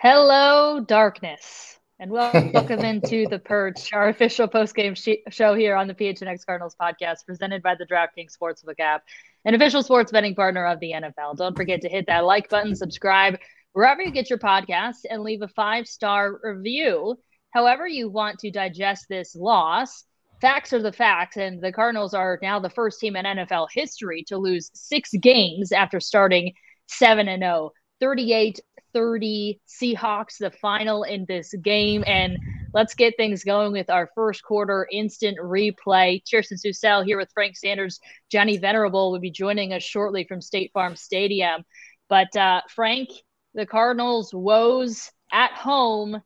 Hello, darkness, and welcome into the Perch, our official post-game sh- show here on the PHNX Cardinals podcast, presented by the DraftKings Sportsbook app, an official sports betting partner of the NFL. Don't forget to hit that like button, subscribe wherever you get your podcasts, and leave a five-star review. However, you want to digest this loss. Facts are the facts, and the Cardinals are now the first team in NFL history to lose six games after starting 7 and 0. 38 30 Seahawks, the final in this game. And let's get things going with our first quarter instant replay. Chierstin Susel here with Frank Sanders. Johnny Venerable will be joining us shortly from State Farm Stadium. But uh, Frank, the Cardinals' woes at home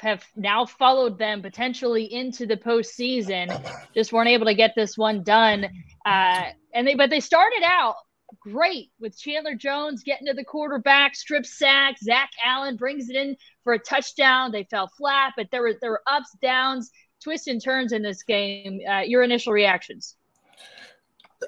have now followed them potentially into the postseason. Just weren't able to get this one done. Uh, and they, but they started out great with Chandler Jones getting to the quarterback, strip sack. Zach Allen brings it in for a touchdown. They fell flat, but there were there were ups, downs, twists and turns in this game. Uh, your initial reactions?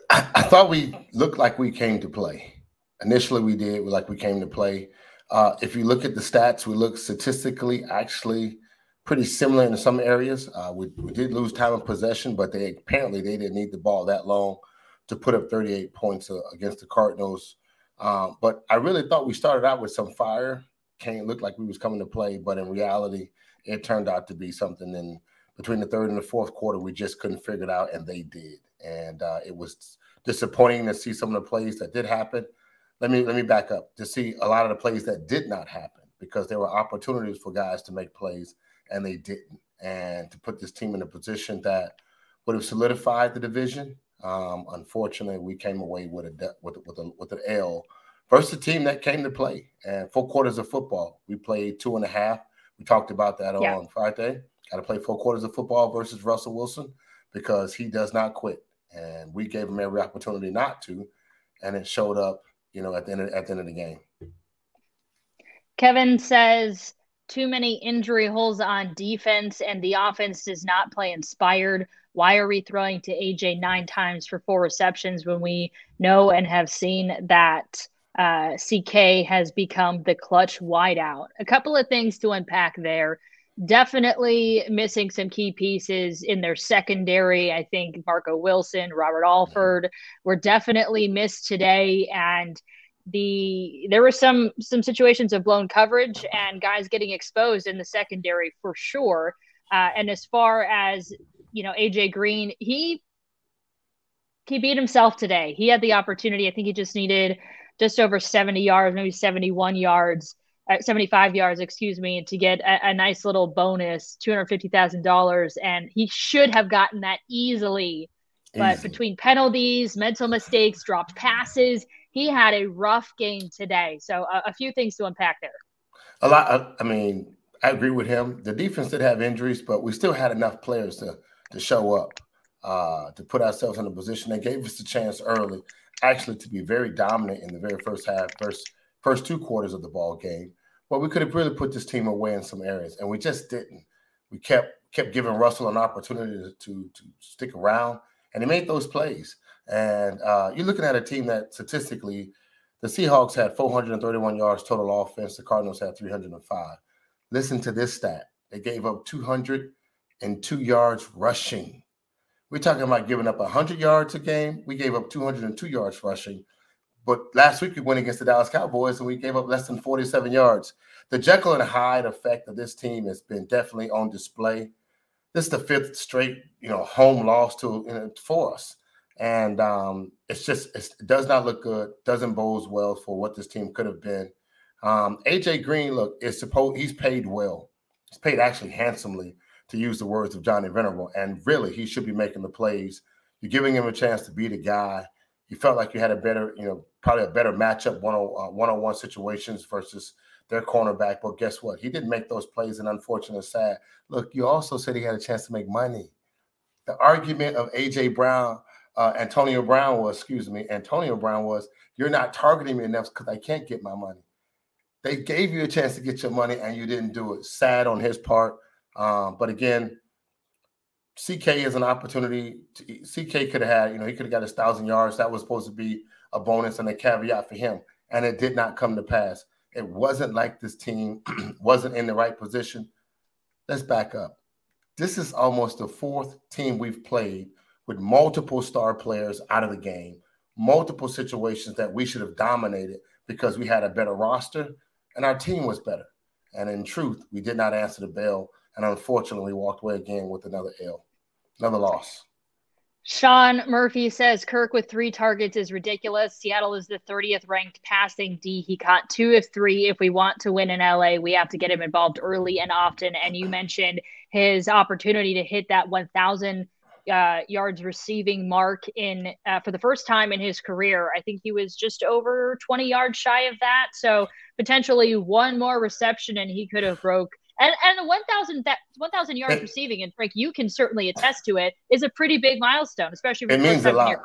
I, I, thought we looked like we came to play. Initially, we did like we came to play. Uh, if you look at the stats, we look statistically actually pretty similar in some areas. Uh, we, we did lose time of possession, but they apparently they didn't need the ball that long to put up 38 points uh, against the Cardinals. Um, but I really thought we started out with some fire. Kane looked like we was coming to play, but in reality, it turned out to be something in between the third and the fourth quarter we just couldn't figure it out, and they did. And uh, it was disappointing to see some of the plays that did happen. Let me let me back up to see a lot of the plays that did not happen because there were opportunities for guys to make plays and they didn't. And to put this team in a position that would have solidified the division um, unfortunately, we came away with a with with a with an L versus a team that came to play and four quarters of football. We played two and a half. We talked about that yeah. on Friday. Got to play four quarters of football versus Russell Wilson because he does not quit, and we gave him every opportunity not to, and it showed up. You know, at the end of, at the end of the game. Kevin says too many injury holes on defense, and the offense does not play inspired. Why are we throwing to AJ nine times for four receptions when we know and have seen that uh, CK has become the clutch wideout? A couple of things to unpack there. Definitely missing some key pieces in their secondary. I think Marco Wilson, Robert Alford were definitely missed today, and the there were some some situations of blown coverage and guys getting exposed in the secondary for sure. Uh, and as far as you know, AJ Green, he he beat himself today. He had the opportunity. I think he just needed just over 70 yards, maybe 71 yards, uh, 75 yards, excuse me, to get a, a nice little bonus, $250,000. And he should have gotten that easily. But Easy. between penalties, mental mistakes, dropped passes, he had a rough game today. So a, a few things to unpack there. A lot. I mean, I agree with him. The defense did have injuries, but we still had enough players to to show up, uh, to put ourselves in a position. They gave us a chance early, actually, to be very dominant in the very first half, first first two quarters of the ball game. But we could have really put this team away in some areas, and we just didn't. We kept kept giving Russell an opportunity to to, stick around, and he made those plays. And uh, you're looking at a team that statistically, the Seahawks had 431 yards total offense. The Cardinals had 305. Listen to this stat: they gave up 200 and two yards rushing. We're talking about giving up 100 yards a game. We gave up 202 yards rushing. But last week we went against the Dallas Cowboys and we gave up less than 47 yards. The Jekyll and Hyde effect of this team has been definitely on display. This is the fifth straight, you know, home loss to you know, for us, and um, it's just it's, it does not look good. Doesn't bode well for what this team could have been. Um, AJ Green, look, is supposed he's paid well. He's paid actually handsomely to use the words of Johnny Venerable. And really, he should be making the plays. You're giving him a chance to be the guy. You felt like you had a better, you know, probably a better matchup one on one one situations versus their cornerback. But guess what? He didn't make those plays, and unfortunately, sad. Look, you also said he had a chance to make money. The argument of AJ Brown, uh, Antonio Brown was, excuse me, Antonio Brown was, you're not targeting me enough because I can't get my money. They gave you a chance to get your money, and you didn't do it. Sad on his part. Um, but again, CK is an opportunity. To, CK could have had, you know, he could have got his thousand yards. That was supposed to be a bonus and a caveat for him, and it did not come to pass. It wasn't like this team wasn't in the right position. Let's back up. This is almost the fourth team we've played with multiple star players out of the game, multiple situations that we should have dominated because we had a better roster and our team was better. And in truth, we did not answer the bell and unfortunately walked away again with another L, another loss. Sean Murphy says Kirk with three targets is ridiculous. Seattle is the 30th ranked passing D. He caught two of three. If we want to win in LA, we have to get him involved early and often. And you mentioned his opportunity to hit that 1,000 uh, yards receiving mark in uh, for the first time in his career. I think he was just over 20 yards shy of that. So potentially one more reception and he could have broke and and 1,000 that 1,000 yards it, receiving, and Frank, you can certainly attest to it, is a pretty big milestone, especially for it means a lot.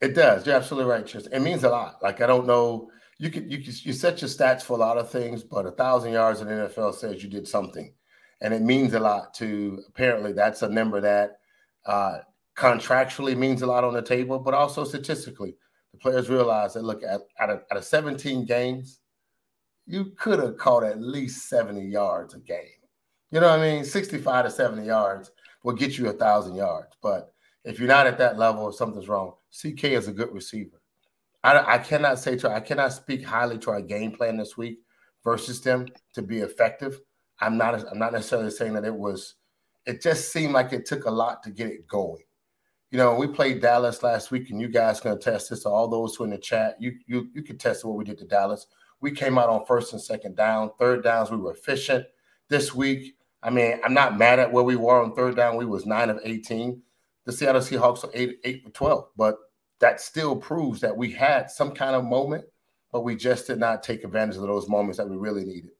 It does. You're absolutely right, Tristan. It means a lot. Like I don't know, you could you could, you set your stats for a lot of things, but a thousand yards in the NFL says you did something, and it means a lot to. Apparently, that's a number that uh, contractually means a lot on the table, but also statistically, the players realize that look at out of, out of 17 games, you could have caught at least 70 yards a game. You know what I mean? 65 to 70 yards will get you a thousand yards. But if you're not at that level, if something's wrong. CK is a good receiver. I, I cannot say to I cannot speak highly to our game plan this week versus them to be effective. I'm not I'm not necessarily saying that it was. It just seemed like it took a lot to get it going. You know, we played Dallas last week, and you guys can attest this. To all those who in the chat, you you you can test what we did to Dallas. We came out on first and second down. Third downs, we were efficient. This week, I mean, I'm not mad at where we were on third down. We was nine of 18. The Seattle Seahawks are eight, eight for 12. But that still proves that we had some kind of moment, but we just did not take advantage of those moments that we really needed.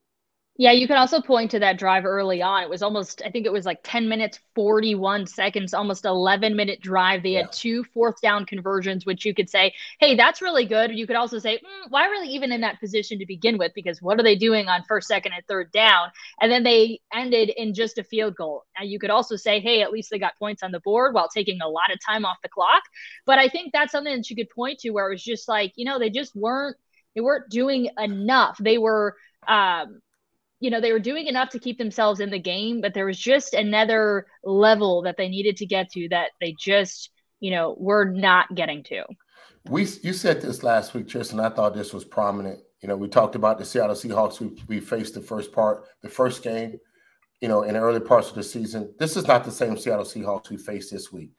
Yeah, you can also point to that drive early on. It was almost, I think it was like 10 minutes, 41 seconds, almost 11 minute drive. They yeah. had two fourth down conversions, which you could say, hey, that's really good. You could also say, mm, why were they even in that position to begin with? Because what are they doing on first, second, and third down? And then they ended in just a field goal. Now, you could also say, hey, at least they got points on the board while taking a lot of time off the clock. But I think that's something that you could point to where it was just like, you know, they just weren't, they weren't doing enough. They were, um, you know, they were doing enough to keep themselves in the game, but there was just another level that they needed to get to that they just, you know, were not getting to. We you said this last week, Tristan. I thought this was prominent. You know, we talked about the Seattle Seahawks. We, we faced the first part, the first game, you know, in the early parts of the season. This is not the same Seattle Seahawks we faced this week.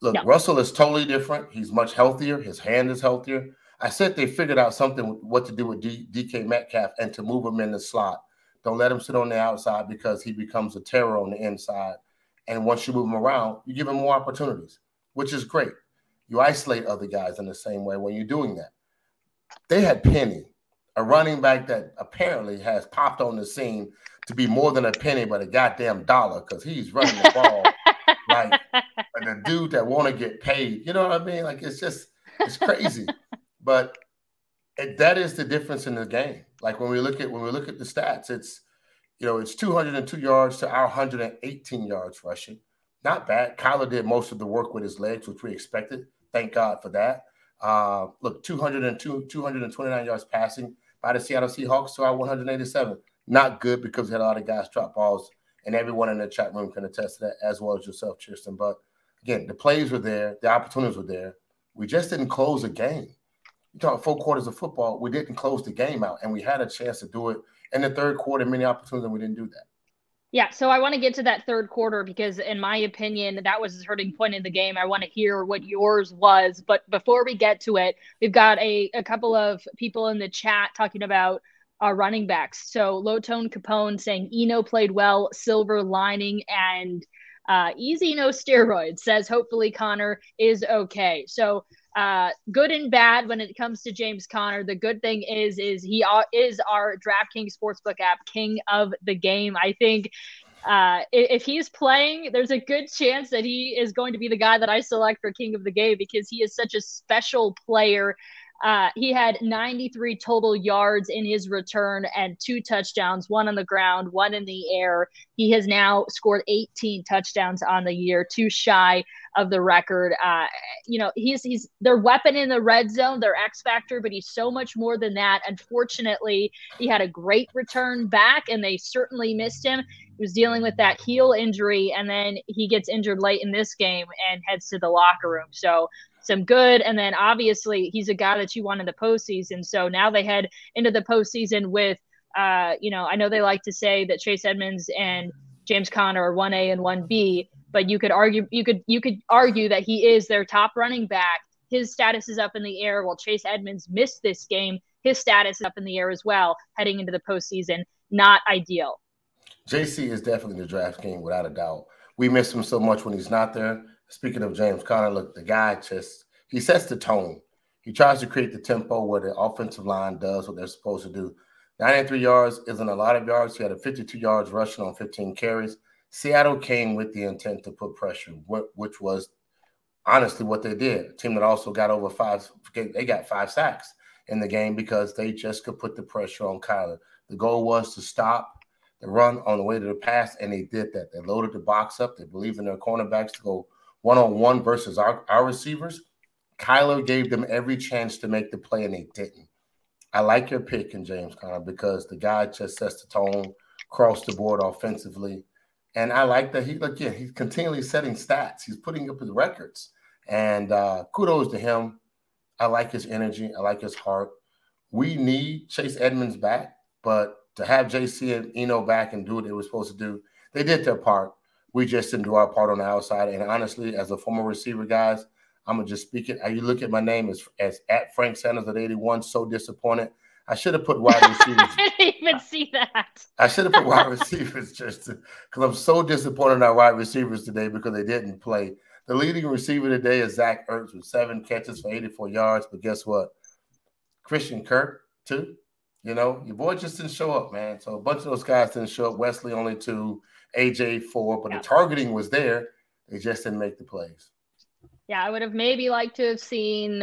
Look, no. Russell is totally different. He's much healthier. His hand is healthier. I said they figured out something what to do with D, DK Metcalf and to move him in the slot. Don't let him sit on the outside because he becomes a terror on the inside. And once you move him around, you give him more opportunities, which is great. You isolate other guys in the same way when you're doing that. They had Penny, a running back that apparently has popped on the scene to be more than a penny, but a goddamn dollar because he's running the ball like the dude that want to get paid. You know what I mean? Like it's just it's crazy. but it, that is the difference in the game. Like when we look at when we look at the stats, it's you know it's 202 yards to our 118 yards rushing. Not bad. Kyler did most of the work with his legs, which we expected. Thank God for that. Uh, look, 202, 229 yards passing by the Seattle Seahawks to our 187. Not good because we had a lot of guys drop balls and everyone in the chat room can attest to that, as well as yourself, Tristan. But again, the plays were there, the opportunities were there. We just didn't close the game. You talk four quarters of football, we didn't close the game out, and we had a chance to do it in the third quarter, many opportunities, and we didn't do that. Yeah, so I want to get to that third quarter because, in my opinion, that was the hurting point in the game. I want to hear what yours was. But before we get to it, we've got a, a couple of people in the chat talking about our running backs. So Low Tone Capone saying Eno played well, silver lining, and uh, easy no steroids says hopefully Conner is okay. So uh, good and bad when it comes to James Conner. The good thing is, is he is our DraftKings Sportsbook app king of the game. I think uh, if he's playing, there's a good chance that he is going to be the guy that I select for king of the game because he is such a special player. Uh, he had 93 total yards in his return and two touchdowns, one on the ground, one in the air. He has now scored 18 touchdowns on the year, too shy of the record. Uh, you know, he's he's their weapon in the red zone, their X factor, but he's so much more than that. Unfortunately, he had a great return back, and they certainly missed him. He was dealing with that heel injury, and then he gets injured late in this game and heads to the locker room. So some good. And then obviously he's a guy that you want in the postseason. So now they head into the postseason with, uh, you know, I know they like to say that Chase Edmonds and James Conner are one A and one B, but you could argue you could you could argue that he is their top running back. His status is up in the air while Chase Edmonds missed this game. His status is up in the air as well heading into the postseason. Not ideal. JC is definitely the draft king without a doubt. We miss him so much when he's not there. Speaking of James Conner, look, the guy just he sets the tone. He tries to create the tempo where the offensive line does what they're supposed to do. 93 yards isn't a lot of yards. He had a 52 yards rushing on 15 carries. Seattle came with the intent to put pressure, which was honestly what they did. A team that also got over five, they got five sacks in the game because they just could put the pressure on Kyler. The goal was to stop the run on the way to the pass, and they did that. They loaded the box up. They believed in their cornerbacks to go one on one versus our, our receivers. Kyler gave them every chance to make the play, and they didn't. I like your pick in James Conner because the guy just sets the tone across the board offensively. And I like that he look, again he's continually setting stats. He's putting up his records. And uh, kudos to him. I like his energy. I like his heart. We need Chase Edmonds back, but to have JC and Eno back and do what they were supposed to do, they did their part. We just didn't do our part on the outside. And honestly, as a former receiver, guys, I'm gonna just speak it. You look at my name as as at Frank Sanders at 81. So disappointed. I should have put wide receivers. I didn't even see that. I should have put wide receivers just because I'm so disappointed in our wide receivers today because they didn't play. The leading receiver today is Zach Ertz with seven catches for 84 yards. But guess what? Christian Kirk, too. You know, your boy just didn't show up, man. So a bunch of those guys didn't show up. Wesley only two. AJ four, but yeah. the targeting was there. They just didn't make the plays. Yeah, I would have maybe liked to have seen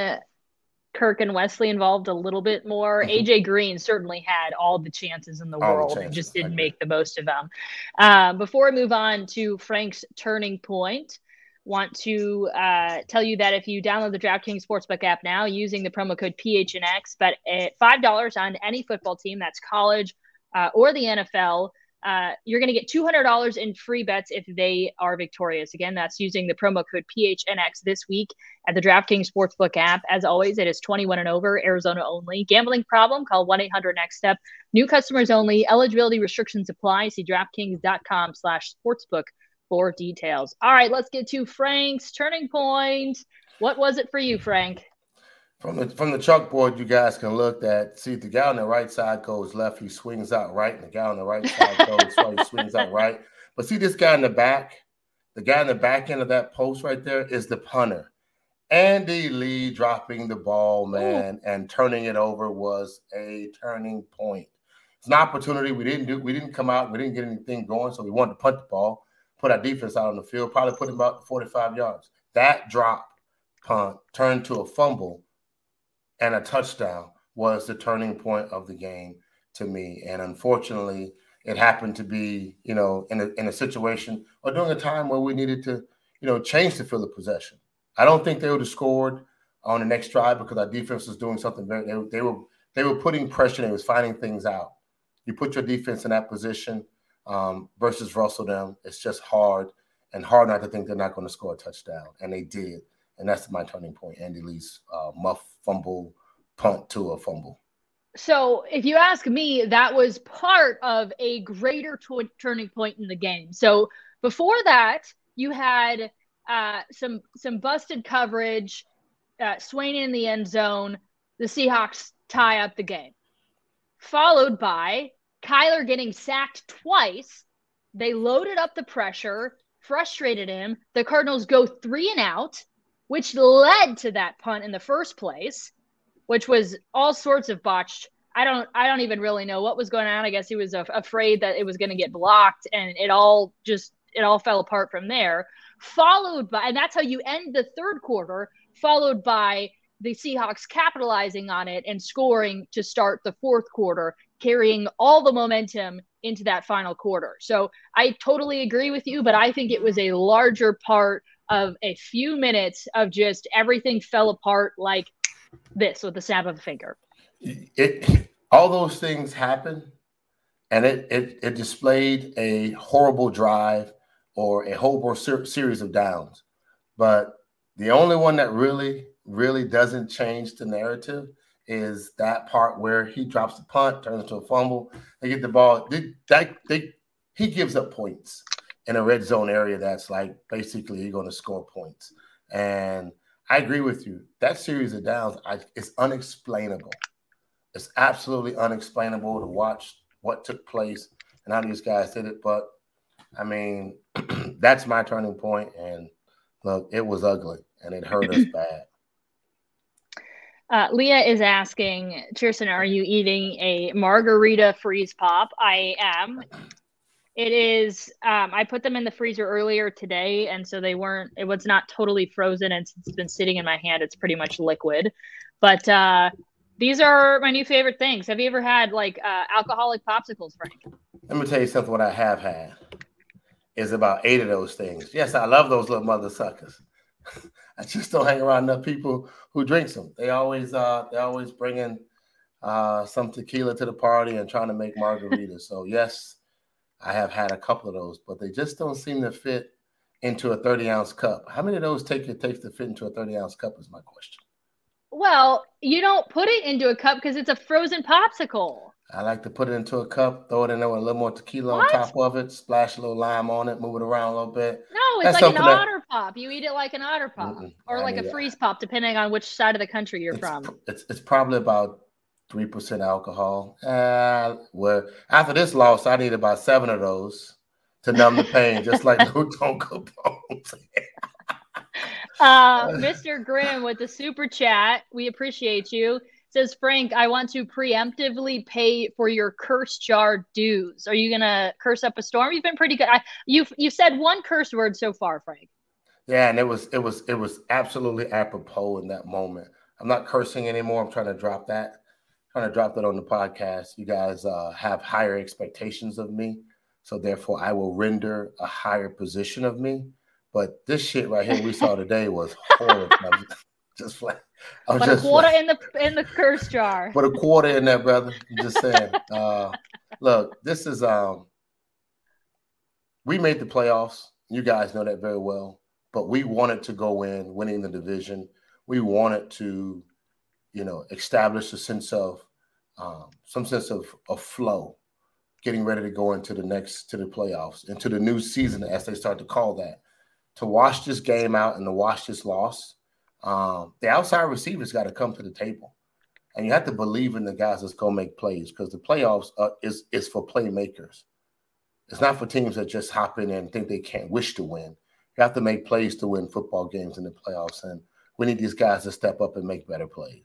Kirk and Wesley involved a little bit more. Mm-hmm. AJ Green certainly had all the chances in the all world and just didn't make the most of them. Uh, before I move on to Frank's turning point, want to uh, tell you that if you download the DraftKings Sportsbook app now using the promo code PHNX, but at $5 on any football team, that's college uh, or the NFL, uh, you're going to get $200 in free bets if they are victorious. Again, that's using the promo code PHNX this week at the DraftKings Sportsbook app. As always, it is 21 and over, Arizona only. Gambling problem? Call 1 800 Next Step. New customers only. Eligibility restrictions apply. See DraftKings.com slash sportsbook for details. All right, let's get to Frank's turning point. What was it for you, Frank? From the from the chalkboard, you guys can look at see the guy on the right side goes left, he swings out right, and the guy on the right side goes right, he swings out right. But see this guy in the back, the guy in the back end of that post right there is the punter. Andy Lee dropping the ball, man, Ooh. and turning it over was a turning point. It's an opportunity. We didn't do, we didn't come out, we didn't get anything going, so we wanted to punt the ball, put our defense out on the field, probably put him about 45 yards. That drop punt turned to a fumble and a touchdown was the turning point of the game to me. And unfortunately, it happened to be, you know, in a, in a situation or during a time where we needed to, you know, change the field of possession. I don't think they would have scored on the next drive because our defense was doing something very. They, they were they were putting pressure. They was finding things out. You put your defense in that position. um, versus Russell. Them, it's just hard and hard not to think they're not going to score a touchdown, and they did, and that's my turning point. Andy Lee's uh, muff fumble punt to a fumble. So, if you ask me, that was part of a greater t- turning point in the game. So, before that, you had uh, some some busted coverage, uh, Swain in the end zone. The Seahawks tie up the game, followed by Kyler getting sacked twice. They loaded up the pressure, frustrated him. The Cardinals go three and out, which led to that punt in the first place, which was all sorts of botched. I don't I don't even really know what was going on. I guess he was af- afraid that it was going to get blocked and it all just it all fell apart from there. Followed by and that's how you end the third quarter, followed by the Seahawks capitalizing on it and scoring to start the fourth quarter carrying all the momentum into that final quarter. So I totally agree with you, but I think it was a larger part of a few minutes of just everything fell apart like this with the snap of a finger. It all those things happened, and it it, it displayed a horrible drive or a horrible ser- series of downs. But the only one that really really doesn't change the narrative is that part where he drops the punt, turns into a fumble. They get the ball. They, that they he gives up points in a red zone area that's like basically you're going to score points. And I agree with you. That series of downs I, is unexplainable. It's absolutely unexplainable to watch what took place and how these guys did it. But I mean, that's my turning point. And look, it was ugly and it hurt us bad. Uh, Leah is asking, Chierstin, are you eating a margarita freeze pop? I am. It is. Um, I put them in the freezer earlier today, and so they weren't. It was not totally frozen, and since it's been sitting in my hand, it's pretty much liquid. But uh, these are my new favorite things. Have you ever had like uh, alcoholic popsicles, Frank? Let me tell you something. What I have had is about eight of those things. Yes, I love those little mother suckers. I just don't hang around enough people who drinks them. They always uh they always bringing uh some tequila to the party and trying to make margaritas. so yes, I have had a couple of those, but they just don't seem to fit into a 30 ounce cup. How many of those take it takes to fit into a 30 ounce cup is my question. Well, you don't put it into a cup because it's a frozen popsicle. I like to put it into a cup, throw it in there with a little more tequila what? on top of it, splash a little lime on it, move it around a little bit. No, it's That's like an otter that... pop. You eat it like an otter pop Mm-mm, or I like a freeze pop, depending on which side of the country you're it's, from. It's, it's probably about 3% alcohol. Uh, well, after this loss, I need about seven of those to numb the pain, just like Don't Go Bones. uh, Mr. Grimm with the super chat. We appreciate you says Frank, I want to preemptively pay for your curse jar dues. Are you gonna curse up a storm? You've been pretty good. I, you've you've said one curse word so far, Frank. Yeah, and it was it was it was absolutely apropos in that moment. I'm not cursing anymore. I'm trying to drop that. I'm trying to drop that on the podcast. You guys uh, have higher expectations of me, so therefore I will render a higher position of me. But this shit right here we saw today was horrible. just flat. I was just a quarter in the in the curse jar. Put a quarter in there, brother. I'm just saying. uh, look, this is um. We made the playoffs. You guys know that very well. But we wanted to go in winning the division. We wanted to, you know, establish a sense of um, some sense of, of flow, getting ready to go into the next to the playoffs, into the new season, as they start to call that. To wash this game out and to wash this loss um, the outside receivers got to come to the table, and you have to believe in the guys that's to make plays because the playoffs uh, is is for playmakers. It's not for teams that just hop in and think they can't wish to win. You have to make plays to win football games in the playoffs, and we need these guys to step up and make better plays.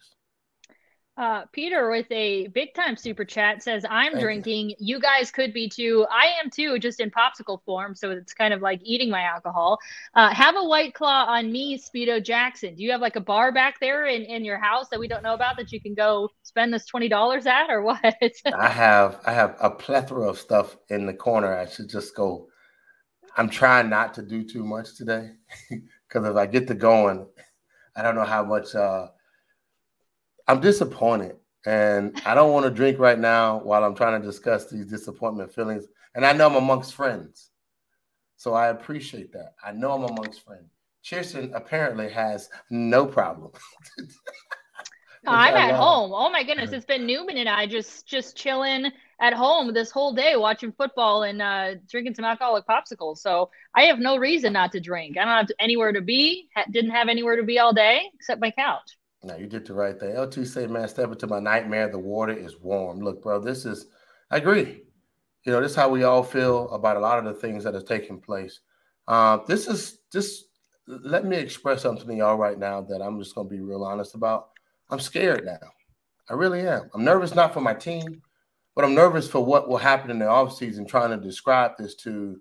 Uh, Peter with a big time super chat says, I'm Thank drinking. You. you. guys could be too. I am too, just in popsicle form. So it's kind of like eating my alcohol. Uh, have a white claw on me, Speedo Jackson. Do you have like a bar back there in, in your house that we don't know about that you can go spend this $20 at or what? I have, I have a plethora of stuff in the corner. I should just go. I'm trying not to do too much today because if I get to going, I don't know how much, uh, I'm disappointed, and I don't want to drink right now while I'm trying to discuss these disappointment feelings. And I know I'm amongst friends. So I appreciate that. I know I'm amongst friends. Chierstin apparently has no problem. I'm at home. Oh my goodness, it's been Newman and I just just chilling at home this whole day watching football and uh, drinking some alcoholic popsicles. So I have no reason not to drink. I don't have anywhere to be. Ha- didn't have anywhere to be all day except my couch. No, you did the right thing. L2 say, man, step into my nightmare. The water is warm. Look, bro, this is, I agree. You know, this is how we all feel about a lot of the things that are taking place. Uh, this is, just let me express something to y'all right now that I'm just going to be real honest about. I'm scared now. I really am. I'm nervous not for my team, but I'm nervous for what will happen in the offseason trying to describe this to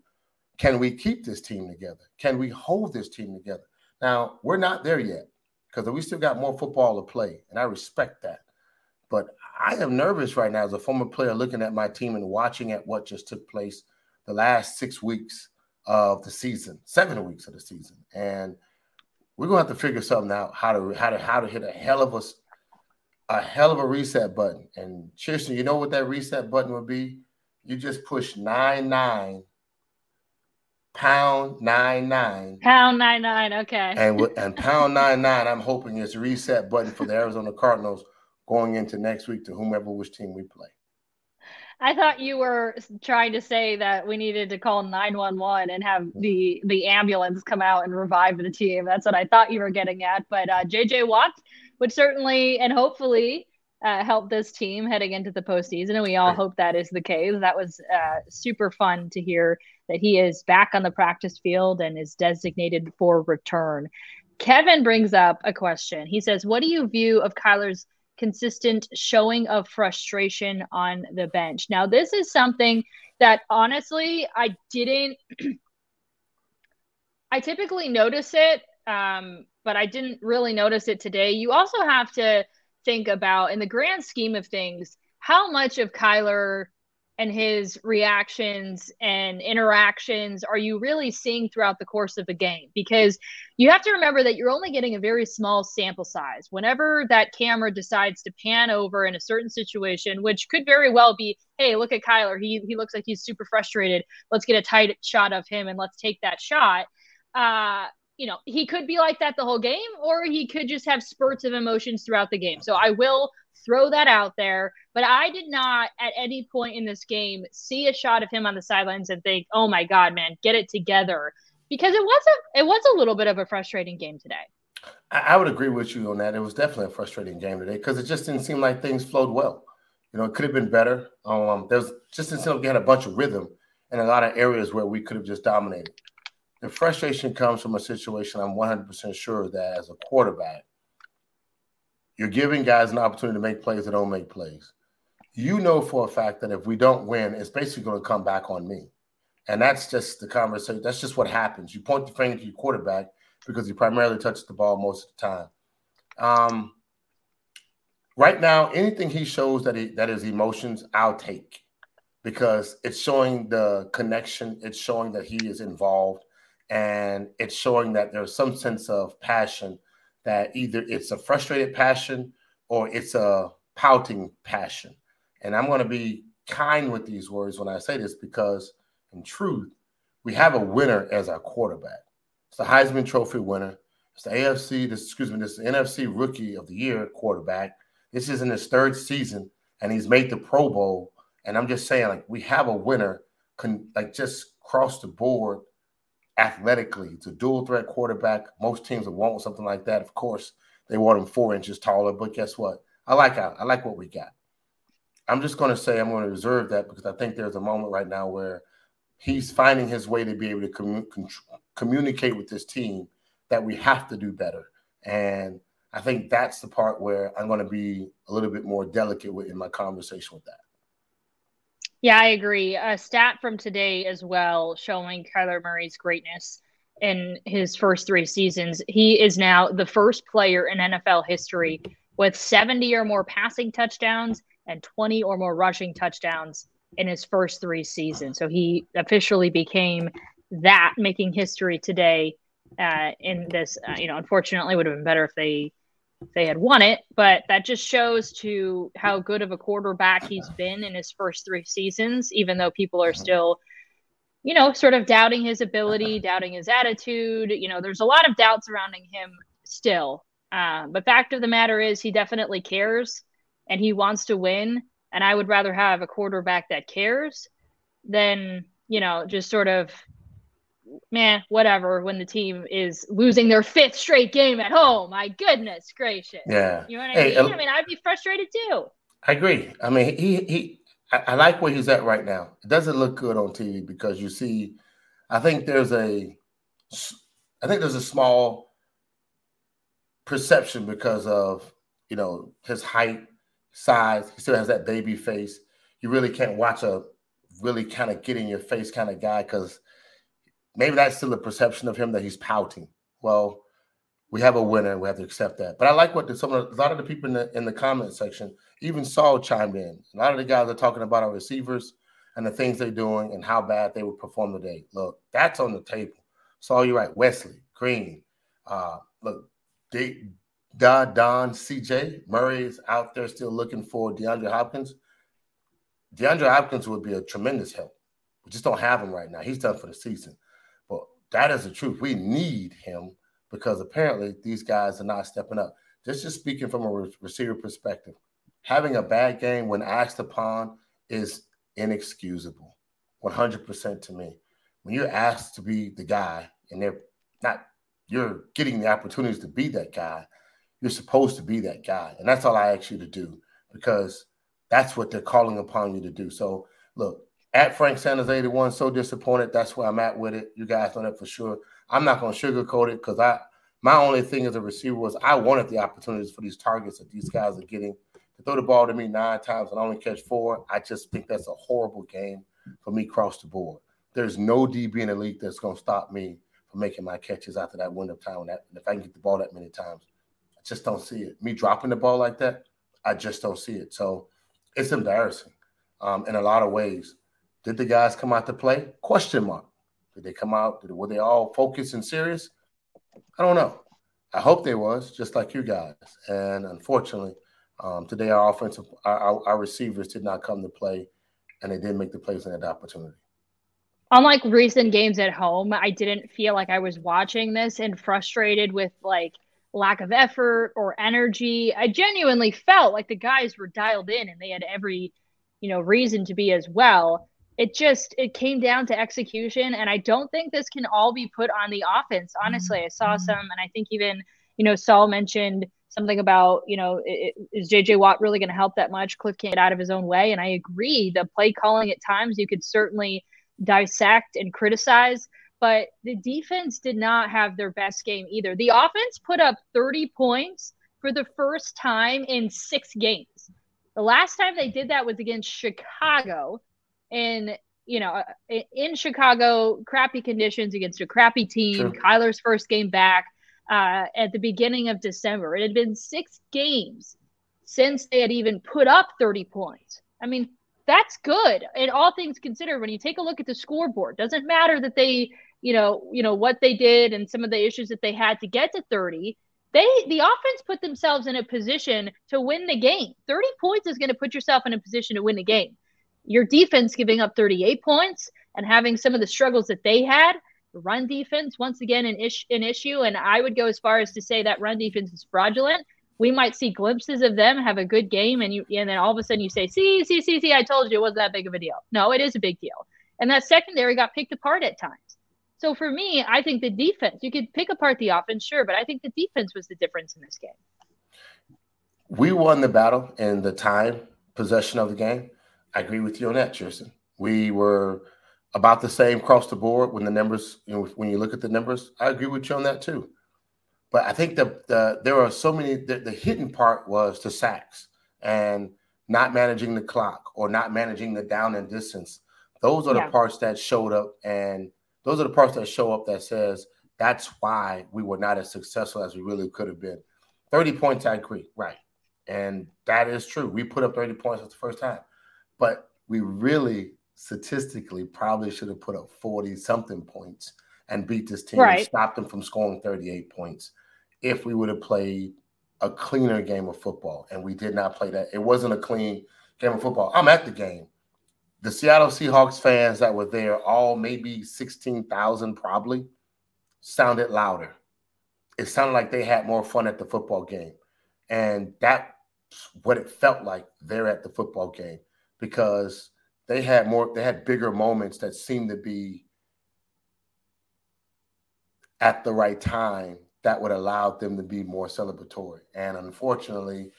can we keep this team together? Can we hold this team together? Now, we're not there yet because we still got more football to play, and I respect that. But I am nervous right now as a former player looking at my team and watching at what just took place the last six weeks of the season, seven weeks of the season. And we're gonna have to figure something out how to how to how to hit a hell of a a hell of a reset button. And Chierstin, you know what that reset button would be? You just push nine nine pound nine nine pound nine nine. Okay. And and pound nine nine. I'm hoping it's a reset button for the Arizona Cardinals going into next week to whomever which team we play. I thought you were trying to say that we needed to call 911 and have the the ambulance come out and revive the team. That's what I thought you were getting at. But uh, JJ Watt would certainly and hopefully uh, help this team heading into the postseason. And we all hope that is the case. That was uh, super fun to hear that he is back on the practice field and is designated for return. Kevin brings up a question. He says, What do you view of Kyler's consistent showing of frustration on the bench. Now, this is something that honestly I didn't. I typically notice it, um, but I didn't really notice it today. You also have to think about, in the grand scheme of things, how much of Kyler and his reactions and interactions are you really seeing throughout the course of a game? Because you have to remember that you're only getting a very small sample size. Whenever that camera decides to pan over in a certain situation, which could very well be, hey, look at Kyler. He, he looks like he's super frustrated. Let's get a tight shot of him and let's take that shot. Uh, you know, he could be like that the whole game, or he could just have spurts of emotions throughout the game. So I will throw that out there. But I did not at any point in this game see a shot of him on the sidelines and think, oh my God, man, get it together. Because it was a it was a little bit of a frustrating game today. I would agree with you on that. It was definitely a frustrating game today because it just didn't seem like things flowed well. You know, it could have been better. Um, there's just seem like we had a bunch of rhythm in a lot of areas where we could have just dominated. The frustration comes from a situation I'm 100% sure that as a quarterback, you're giving guys an opportunity to make plays that don't make plays. You know for a fact that if we don't win, it's basically going to come back on me. And that's just the conversation. That's just what happens. You point the finger to your quarterback because he primarily touches the ball most of the time. Um, right now, anything he shows that he, that is emotions, I'll take because it's showing the connection. It's showing that he is involved, and it's showing that there's some sense of passion that either it's a frustrated passion or it's a pouting passion. And I'm going to be kind with these words when I say this because, in truth, we have a winner as our quarterback. It's the Heisman Trophy winner. It's the AFC, this, excuse me, this NFC Rookie of the Year quarterback. This is in his third season, and he's made the Pro Bowl. And I'm just saying, like, we have a winner, con- like, just cross the board athletically. It's a dual threat quarterback. Most teams would want something like that. Of course, they want him four inches taller, but guess what? I like I like what we got. I'm just going to say I'm going to reserve that because I think there's a moment right now where he's finding his way to be able to com- communicate with this team that we have to do better. And I think that's the part where I'm going to be a little bit more delicate with in my conversation with that. Yeah, I agree. A stat from today as well showing Kyler Murray's greatness in his first three seasons. He is now the first player in NFL history with 70 or more passing touchdowns and 20 or more rushing touchdowns in his first three seasons. So he officially became that, making history today uh, in this. Uh, you know, unfortunately, would have been better if they they had won it, but that just shows to how good of a quarterback he's been in his first three seasons, even though people are still, you know, sort of doubting his ability, doubting his attitude. You know, there's a lot of doubt surrounding him still. Um, but fact of the matter is, he definitely cares and he wants to win. And I would rather have a quarterback that cares than, you know, just sort of man, whatever, when the team is losing their fifth straight game at home. My goodness gracious. Yeah. You know what I hey, mean? Uh, I mean, I'd be frustrated too. I agree. I mean, he he I, I, like where he's at right now. It doesn't look good on TV because you see, I think there's a I think there's a small perception because of you know his height, size. He still has that baby face. You really can't watch a really kind of get in your face kind of guy because maybe that's still a perception of him that he's pouting. Well, we have a winner. We have to accept that. But I like what the, some of a lot of the people in the in the comment section, even Saul chimed in. A lot of the guys are talking about our receivers and the things they're doing and how bad they would perform today. Look, that's on the table. Saul, you're right. Wesley, Green, uh, look, they, Don, Don, CJ Murray is out there still looking for DeAndre Hopkins. DeAndre Hopkins would be a tremendous help. We just don't have him right now. He's done for the season. That is the truth. We need him because apparently these guys are not stepping up. Just just speaking from a receiver perspective, having a bad game when asked upon is inexcusable. 100% to me. When you're asked to be the guy and they're not, you're getting the opportunities to be that guy, you're supposed to be that guy. And that's all I ask you to do because that's what they're calling upon you to do. So, look, at Frank Sanders 81, so disappointed. That's where I'm at with it. You guys know that for sure. I'm not going to sugarcoat it because I my only thing as a receiver was I wanted the opportunities for these targets that these guys are getting. To throw the ball to me nine times and I only catch four, I just think that's a horrible game for me across the board. There's no DB in the league that's going to stop me from making my catches after that window of time. That if I can get the ball that many times, I just don't see it. Me dropping the ball like that, I just don't see it. So it's embarrassing um, in a lot of ways. Did the guys come out to play? Question mark. Did they come out? Did, were they all focused and serious? I don't know. I hope they was just like you guys. And unfortunately, um, today our offensive, our, our, receivers did not come to play, and they didn't make the plays in that opportunity. Unlike recent games at home, I didn't feel like I was watching this and frustrated with like lack of effort or energy. I genuinely felt like the guys were dialed in and they had every, you know, reason to be as well it just it came down to execution and i don't think this can all be put on the offense honestly. I saw mm-hmm. some and i think even you know saul mentioned something about you know it, is jj watt really going to help that much? Cliff can't get out of his own way and i agree the play calling at times you could certainly dissect and criticize but the defense did not have their best game either. The offense put up 30 points for the first time in six games. The last time they did that was against chicago in you know uh, in Chicago, crappy conditions against a crappy team. Sure. Kyler's first game back uh, at the beginning of December. It had been six games since they had even put up 30 points. I mean, that's good. And all things considered, when you take a look at the scoreboard, doesn't matter that they, you know, you know what they did and some of the issues that they had to get to 30. They the offense put themselves in a position to win the game. 30 points is going to put yourself in a position to win the game your defense giving up 38 points and having some of the struggles that they had. Run defense, once again, an, ish, an issue. And I would go as far as to say that run defense is fraudulent. We might see glimpses of them have a good game, and you and then all of a sudden you say, "See, see, see, see, I told you it wasn't that big of a deal." No, it is a big deal. And that secondary got picked apart at times. So for me, I think the defense, you could pick apart the offense, sure, but I think the defense was the difference in this game. We won the battle in the time possession of the game. I agree with you on that, Tristan. We were about the same across the board when the numbers, you know, when you look at the numbers. I agree with you on that too. But I think the, the there are so many. The, the hidden part was the sacks and not managing the clock or not managing the down and distance. Those are yeah. the parts that showed up, and those are the parts that show up that says that's why we were not as successful as we really could have been. Thirty points, I agree, right, and that is true. We put up thirty points at the first time. But we really statistically probably should have put up 40 something points and beat this team right. and stopped them from scoring 38 points if we would have played a cleaner game of football, and we did not play that. It wasn't a clean game of football. I'm at the game. The Seattle Seahawks fans that were there, all maybe 16,000 probably, sounded louder. It sounded like they had more fun at the football game. And that's what it felt like there at the football game because they had more, they had bigger moments that seemed to be at the right time that would allow them to be more celebratory. And unfortunately,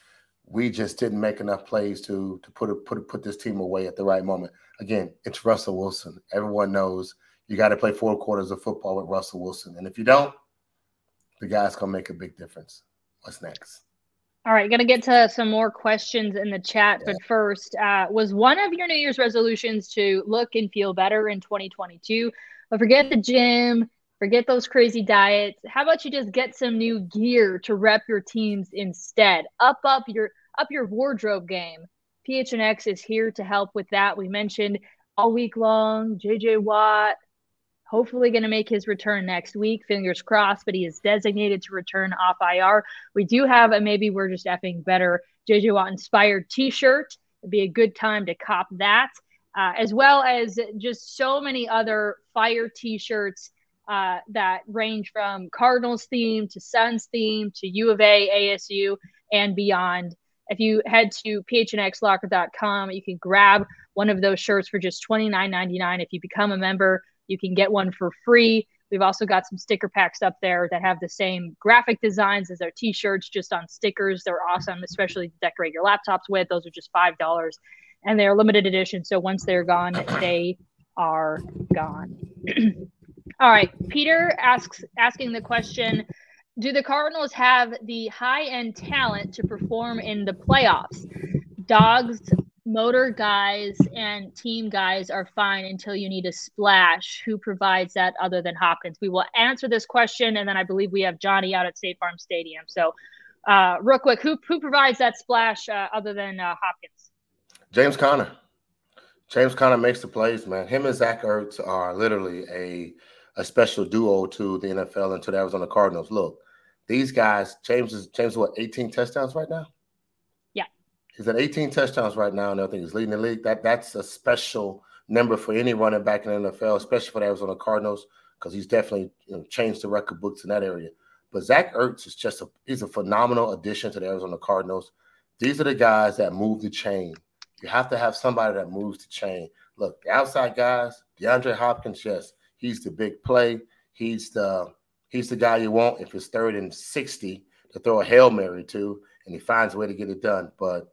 we just didn't make enough plays to to put a, put a, put this team away at the right moment. Again, it's Russell Wilson. Everyone knows you got to play four quarters of football with Russell Wilson, and if you don't, the guy's gonna make a big difference. What's next? All right, gonna get to some more questions in the chat, yeah. but first, uh, was one of your New Year's resolutions to look and feel better in 2022? But forget the gym, Forget those crazy diets. How about you just get some new gear to rep your teams instead? Up up your up your wardrobe game. PHNX is here to help with that. We mentioned all week long, JJ Watt hopefully going to make his return next week. Fingers crossed, but he is designated to return off IR. We do have a maybe we're just effing better JJ Watt inspired t shirt. It'd be a good time to cop that, uh, as well as just so many other fire t shirts uh, that range from Cardinals theme to Suns theme to U of A, ASU, and beyond. If you head to phnxlocker.com, you can grab one of those shirts for just $29.99. If you become a member, you can get one for free. We've also got some sticker packs up there that have the same graphic designs as our t shirts, just on stickers. They're awesome, especially to decorate your laptops with. Those are just $5 and they're limited edition. So once they're gone, they are gone. All right, Peter asks asking the question: Do the Cardinals have the high end talent to perform in the playoffs? Dogs, motor guys, and team guys are fine until you need a splash. Who provides that other than Hopkins? We will answer this question, and then I believe we have Johnny out at State Farm Stadium. So, uh, real quick, who who provides that splash uh, other than uh, Hopkins? James Conner. James Conner makes the plays, man. Him and Zach Ertz are literally a a special duo to the NFL and to the Arizona Cardinals. Look, these guys, James is James what 18 touchdowns right now? He's at 18 touchdowns right now, and I think he's leading the league. That that's a special number for any running back in the NFL, especially for the Arizona Cardinals, because he's definitely you know, changed the record books in that area. But Zach Ertz is just a he's a phenomenal addition to the Arizona Cardinals. These are the guys that move the chain. You have to have somebody that moves the chain. Look, the outside guys, DeAndre Hopkins, yes, He's the big play. He's the he's the guy you want if it's third and 60 to throw a Hail Mary to, and he finds a way to get it done. But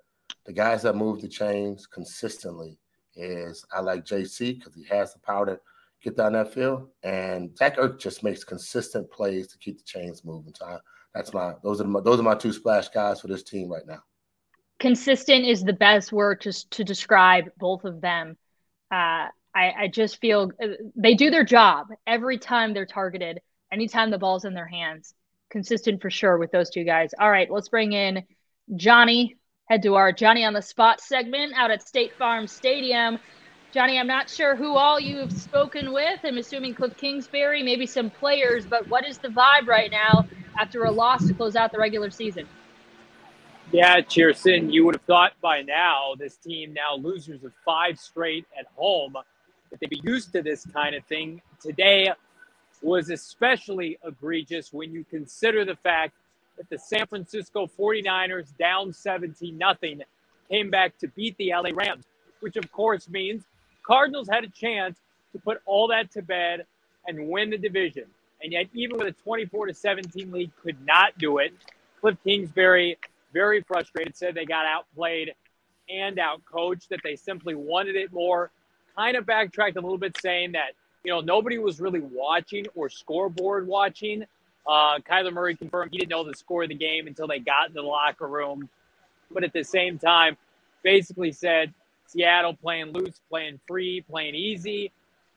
the guys that move the chains consistently is I like JC because he has the power to get down that field. And Zach Ertz just makes consistent plays to keep the chains moving. So I, that's my those are my, those are my two splash guys for this team right now. Consistent is the best word to to describe both of them. Uh, I, I just feel uh, they do their job every time they're targeted, anytime the ball's in their hands. Consistent for sure with those two guys. All right, let's bring in Johnny. Head to our Johnny on the Spot segment out at State Farm Stadium. Johnny, I'm not sure who all you've spoken with. I'm assuming Cliff Kingsbury, maybe some players, but what is the vibe right now after a loss to close out the regular season? Yeah, Chierstin, you would have thought by now this team, now losers of five straight at home, that they'd be used to this kind of thing. Today was especially egregious when you consider the fact that the San Francisco 49ers down 17 nothing came back to beat the LA Rams, which of course means Cardinals had a chance to put all that to bed and win the division. And yet even with a 24 to 17 lead could not do it. Cliff Kingsbury very frustrated said they got outplayed and outcoached that they simply wanted it more kind of backtracked a little bit, saying that you know nobody was really watching or scoreboard watching. Uh, Kyler Murray confirmed he didn't know the score of the game until they got in the locker room, but at the same time, basically said Seattle playing loose, playing free, playing easy,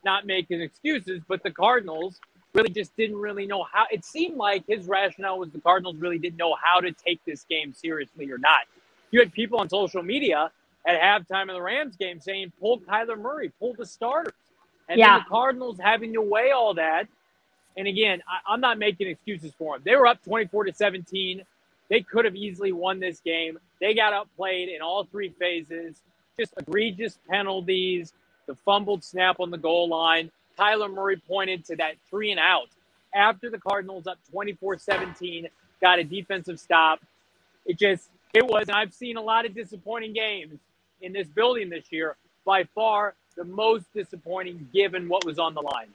not making excuses. But the Cardinals really just didn't really know how. It seemed like his rationale was the Cardinals really didn't know how to take this game seriously or not. You had people on social media at halftime of the Rams game saying, pull Kyler Murray, pull the starters. And yeah. then the Cardinals having to weigh all that. And again, I, am not making excuses for them. They were up 24 to 17. They could have easily won this game. They got outplayed in all three phases. Just egregious penalties, the fumbled snap on the goal line. Kyler Murray pointed to that three and out after the Cardinals up 24 17, got a defensive stop. It just, it was, I've seen a lot of disappointing games in this building this year. By far the most disappointing given what was on the line.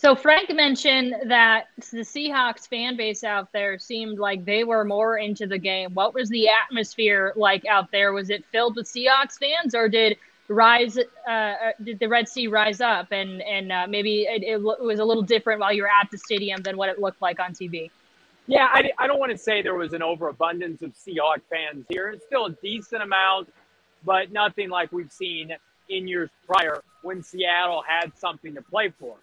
So Frank mentioned that the Seahawks fan base out there seemed like they were more into the game. What was the atmosphere like out there? Was it filled with Seahawks fans, or did rise? Uh, uh, did the Red Sea rise up, and and uh, maybe it, it, was a little different while you were at the stadium than what it looked like on TV? Yeah, I, I don't want to say there was an overabundance of Seahawks fans here. It's still a decent amount, but nothing like we've seen in years prior when Seattle had something to play for.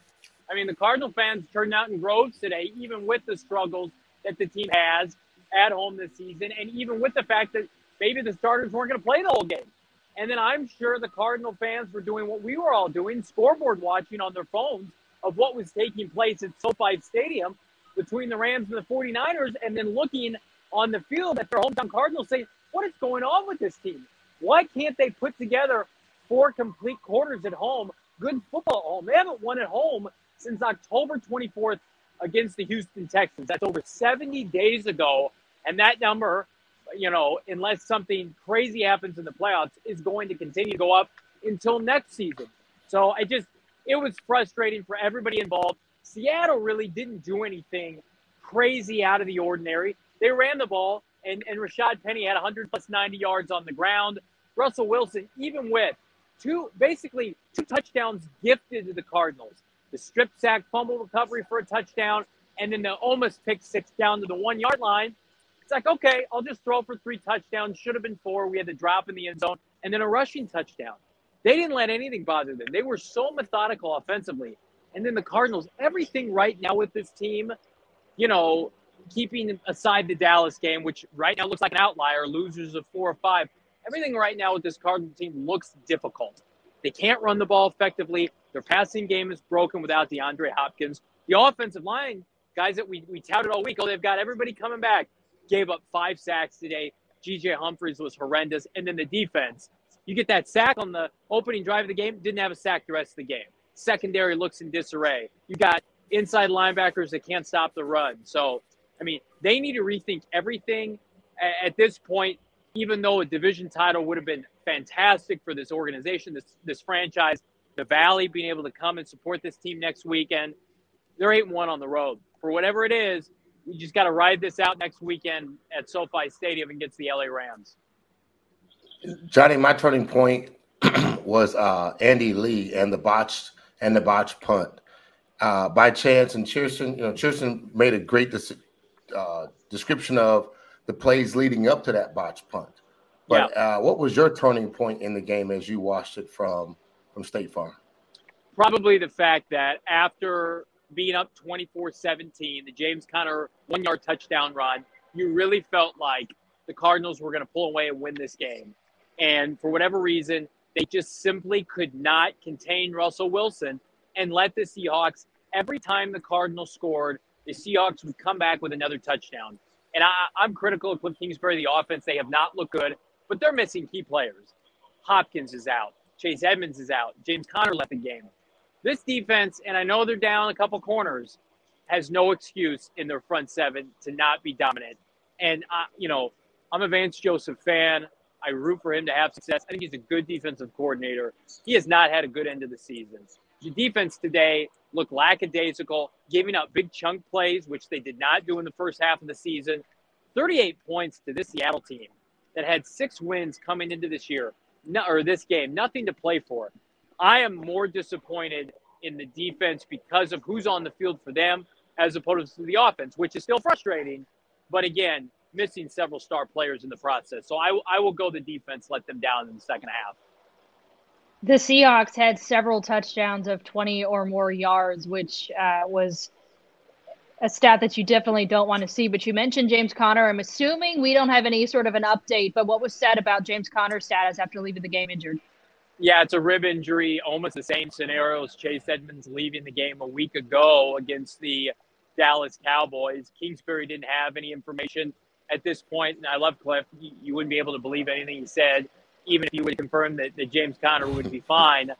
I mean, the Cardinal fans turned out in groves today, even with the struggles that the team has at home this season, and even with the fact that maybe the starters weren't going to play the whole game. And then I'm sure the Cardinal fans were doing what we were all doing, scoreboard watching on their phones of what was taking place at SoFi Stadium between the Rams and the 49ers, and then looking on the field at their hometown Cardinals saying, what is going on with this team? Why can't they put together four complete quarters at home? Good football at home. They haven't won at home since October 24th against the Houston Texans. That's over 70 days ago. And that number, you know, unless something crazy happens in the playoffs, is going to continue to go up until next season. So I just, it was frustrating for everybody involved. Seattle really didn't do anything crazy out of the ordinary. They ran the ball, and, and Rashad Penny had 100 plus 90 yards on the ground. Russell Wilson, even with two, basically two touchdowns gifted to the Cardinals the strip sack fumble recovery for a touchdown, and then the almost pick six down to the one yard line. It's like, okay, I'll just throw for three touchdowns. Should have been four. We had the drop in the end zone, and then a rushing touchdown. They didn't let anything bother them. They were so methodical offensively. And then the Cardinals, everything right now with this team, you know, keeping aside the Dallas game, which right now looks like an outlier, losers of four or five. Everything right now with this Cardinal team looks difficult. They can't run the ball effectively. Their passing game is broken without DeAndre Hopkins. The offensive line, guys that we, we touted all week, oh, they've got everybody coming back, gave up five sacks today. DJ Humphries was horrendous. And then the defense, you get that sack on the opening drive of the game, didn't have a sack the rest of the game. Secondary looks in disarray. You got inside linebackers that can't stop the run. So, I mean, they need to rethink everything at this point, even though a division title would have been fantastic for this organization, this this franchise, the Valley being able to come and support this team next weekend. They're eight one on the road. For whatever it is, we just got to ride this out next weekend at SoFi Stadium against the LA Rams. Johnny, my turning point was uh, Andy Lee and the botched and the botched punt. Uh, by chance, and Chierstin, you know, Chierstin made a great uh, description of the plays leading up to that botched punt. But yeah. uh, what was your turning point in the game as you watched it from from State Farm? Probably the fact that after being up 24-17, the James Conner one-yard touchdown run, you really felt like the Cardinals were going to pull away and win this game. And for whatever reason, they just simply could not contain Russell Wilson and let the Seahawks, every time the Cardinals scored, the Seahawks would come back with another touchdown. And I, am critical of Cliff Kingsbury, the offense. They have not looked good but they're missing key players. Hopkins is out. Chase Edmonds is out. James Conner left the game. This defense, and I know they're down a couple corners, has no excuse in their front seven to not be dominant. And, uh, you know, I'm a Vance Joseph fan. I root for him to have success. I think he's a good defensive coordinator. He has not had a good end of the season. The defense today looked lackadaisical, giving up big chunk plays, which they did not do in the first half of the season. 38 points to this Seattle team that had six wins coming into this year no, or this game, nothing to play for. I am more disappointed in the defense because of who's on the field for them as opposed to the offense, which is still frustrating. But again, missing several star players in the process. So I, I will go the defense, let them down in the second half. The Seahawks had several touchdowns of 20 or more yards, which uh, was a stat that you definitely don't want to see. But you mentioned James Conner. I'm assuming we don't have any sort of an update, but what was said about James Conner's status after leaving the game injured? Yeah, it's a rib injury, almost the same scenario as Chase Edmonds leaving the game a week ago against the Dallas Cowboys. Kingsbury didn't have any information at this point, and I love Cliff. You, you wouldn't be able to believe anything he said, even if he would confirm that, that James Conner would be fine.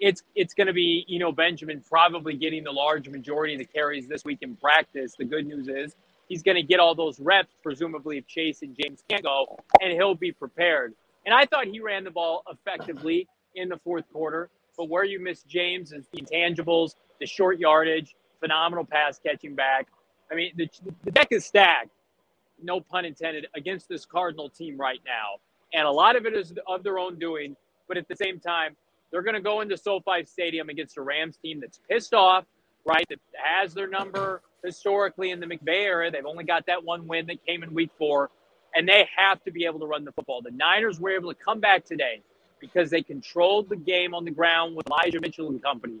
It's it's going to be Eno Benjamin probably getting the large majority of the carries this week in practice. The good news is he's going to get all those reps, presumably if Chase and James can't go, and he'll be prepared. And I thought he ran the ball effectively in the fourth quarter. But where you miss James is the intangibles, the short yardage, phenomenal pass catching back. I mean, the, the deck is stacked, no pun intended, against this Cardinal team right now. And a lot of it is of their own doing. But at the same time, they're going to go into SoFi Stadium against a Rams team that's pissed off, right? That has their number historically in the McVay era. They've only got that one win that came in week four, and they have to be able to run the football. The Niners were able to come back today because they controlled the game on the ground with Elijah Mitchell and company.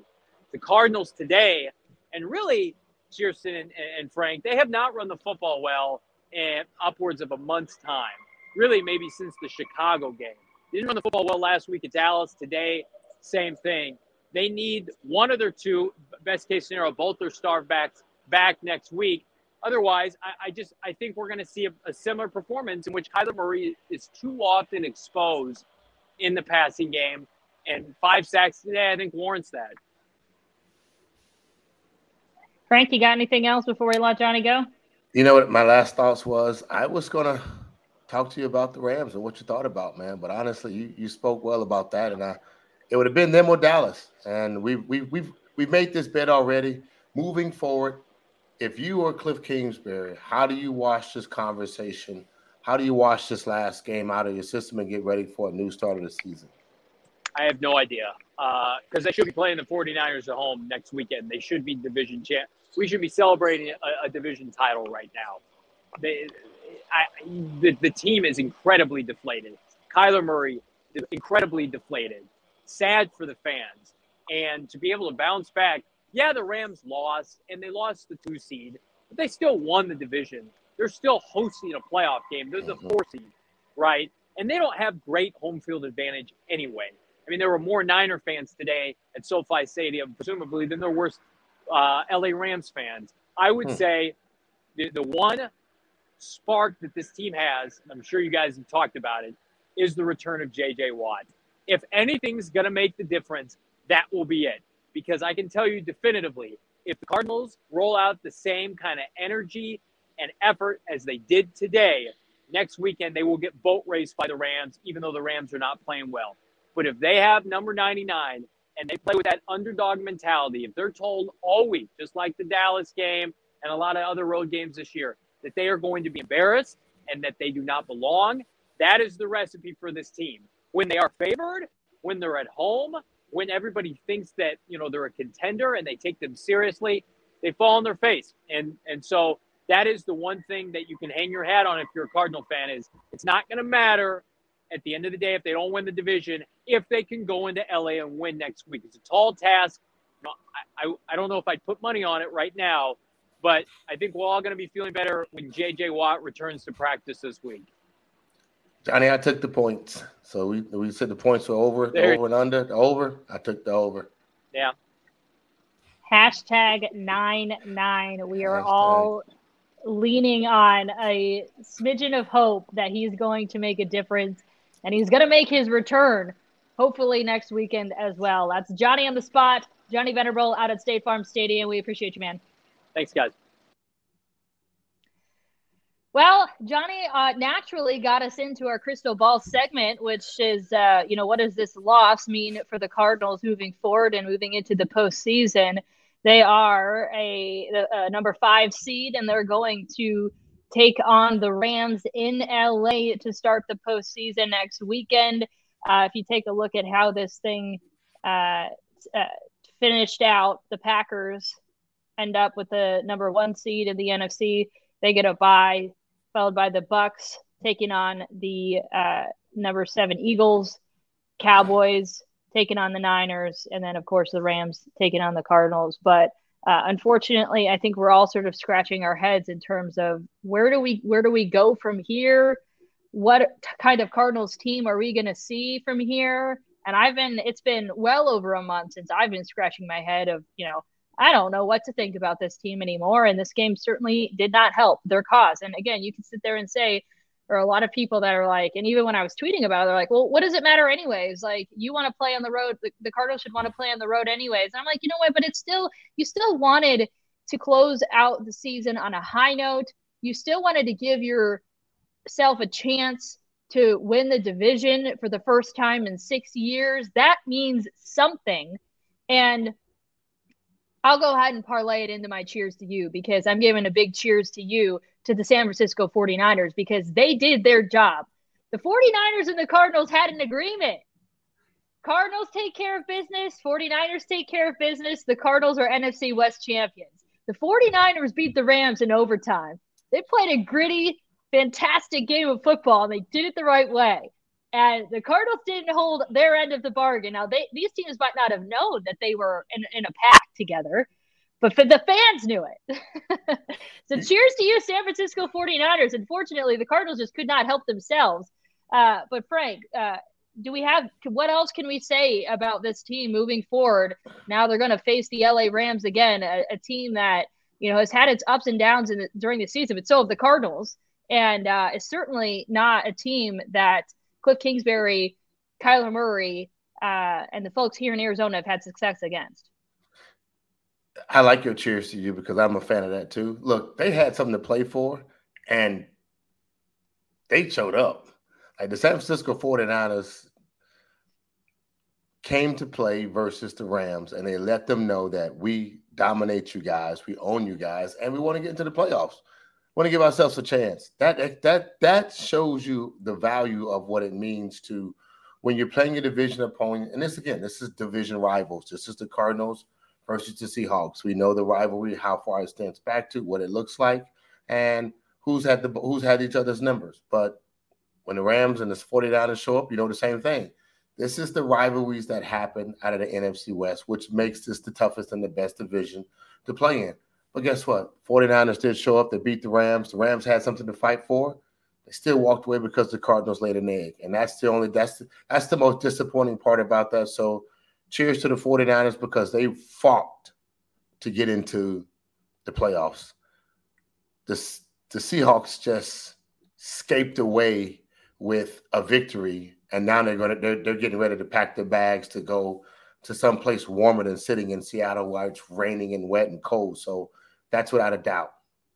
The Cardinals today, and really, Chierstin and, and Frank, they have not run the football well in upwards of a month's time. Really, maybe since the Chicago game. They didn't run the football well last week at Dallas. Today, same thing. They need one of their two, best case scenario, both their star backs back next week. Otherwise, I, I just I think we're going to see a, a, similar performance in which Kyler Murray is too often exposed in the passing game, and five sacks today I think warrants that. Frank, you got anything else before we let Johnny go? You know what my last thoughts was? I was gonna talk to you about the Rams and what you thought about, man. But honestly, you, you spoke well about that, and I it would have been them or Dallas. And we've we've we've we've made this bet already. Moving forward, if you are Cliff Kingsbury, how do you watch this conversation? How do you watch this last game out of your system and get ready for a new start of the season? I have no idea because uh, they should be playing the 49ers at home next weekend. They should be division champ. We should be celebrating a, a division title right now. They, I, the, the team is incredibly deflated. Kyler Murray, incredibly deflated. Sad for the fans. And to be able to bounce back, yeah, the Rams lost and they lost the two seed, but they still won the division. They're still hosting a playoff game. They're the mm-hmm. four seed, right? And they don't have great home field advantage anyway. I mean, there were more Niner fans today at SoFi Stadium, presumably, than there were uh, LA Rams fans. I would hmm. say the, the one spark that this team has, I'm sure you guys have talked about it, is the return of JJ Watt. If anything's going to make the difference, that will be it because I can tell you definitively if the Cardinals roll out the same kind of energy and effort as they did today, next weekend they will get boat raced by the Rams, even though the Rams are not playing well. But if they have number 99 and they play with that underdog mentality, if they're told all week, just like the Dallas game and a lot of other road games this year, that they are going to be embarrassed and that they do not belong, that is the recipe for this team. When they are favored, when they're at home, when everybody thinks that you know they're a contender and they take them seriously, they fall on their face. And and so that is the one thing that you can hang your hat on if you're a Cardinal fan is it's not going to matter at the end of the day if they don't win the division if they can go into LA and win next week. It's a tall task. I, I, I don't know if I'd put money on it right now, but I think we're all going to be feeling better when JJ Watt returns to practice this week. Johnny, I took the points. So we we said the points were over, the over and under, the over. I took the over. Yeah. Hashtag nine nine. We are Hashtag. all leaning on a smidgen of hope that he's going to make a difference and he's going to make his return hopefully next weekend as well. That's Johnny on the spot, Johnny Venerable out at State Farm Stadium. We appreciate you, man. Thanks, guys. Well, Johnny uh, naturally got us into our crystal ball segment, which is, uh, you know, what does this loss mean for the Cardinals moving forward and moving into the postseason? They are a, a number five seed, and they're going to take on the Rams in LA to start the postseason next weekend. Uh, if you take a look at how this thing uh, uh, finished out, the Packers end up with the number one seed in the NFC. They get a bye followed by the Bucs taking on the uh, number seven Eagles, Cowboys taking on the Niners, and then of course the Rams taking on the Cardinals. But uh, unfortunately, I think we're all sort of scratching our heads in terms of where do we where do we go from here? What kind of Cardinals team are we going to see from here? And I've been it's been well over a month since I've been scratching my head of you know I don't know what to think about this team anymore. And this game certainly did not help their cause. And again, you can sit there and say, there are a lot of people that are like, and even when I was tweeting about it, they're like, well, what does it matter anyways? Like, you want to play on the road. The, the Cardinals should want to play on the road anyways. And I'm like, you know what? But it's still, you still wanted to close out the season on a high note. You still wanted to give yourself a chance to win the division for the first time in six years. That means something. And I'll go ahead and parlay it into my cheers to you because I'm giving a big cheers to you to the San Francisco 49ers because they did their job. The 49ers and the Cardinals had an agreement. Cardinals take care of business, 49ers take care of business. The Cardinals are NFC West champions. The 49ers beat the Rams in overtime. They played a gritty, fantastic game of football and they did it the right way. And the Cardinals didn't hold their end of the bargain. Now, they, these teams might not have known that they were in, in a pack together, but the fans knew it. so cheers to you, San Francisco 49ers. Unfortunately, the Cardinals just could not help themselves. Uh, but Frank, uh, do we have what else can we say about this team moving forward? Now they're going to face the LA Rams again, a, a, team that you know has had its ups and downs the, during the season, but so have the Cardinals, and uh, is certainly not a team that Cliff Kingsbury, Kyler Murray, uh, and the folks here in Arizona have had success against. I like your cheers to you because I'm a fan of that too. Look, they had something to play for, and they showed up. Like the San Francisco 49ers came to play versus the Rams, and they let them know that we dominate you guys, we own you guys, and we want to get into the playoffs want to give ourselves a chance. That that that shows you the value of what it means to when you're playing a division opponent. And this again, this is division rivals. This is the Cardinals versus the Seahawks. We know the rivalry, how far it stands back to, what it looks like, and who's had the who's had each other's numbers. But when the Rams and the 49ers show up, you know the same thing. This is the rivalries that happen out of the NFC West, which makes this the toughest and the best division to play in. But guess what? 49ers did show up. They beat the Rams. The Rams had something to fight for. They still walked away because the Cardinals laid an egg. And that's the only that's the, that's the most disappointing part about that. So cheers to the 49ers because they fought to get into the playoffs. The, the Seahawks just escaped away with a victory. And now they're gonna they're, they're getting ready to pack their bags to go to some place warmer than sitting in Seattle where it's raining and wet and cold. So that's without a doubt.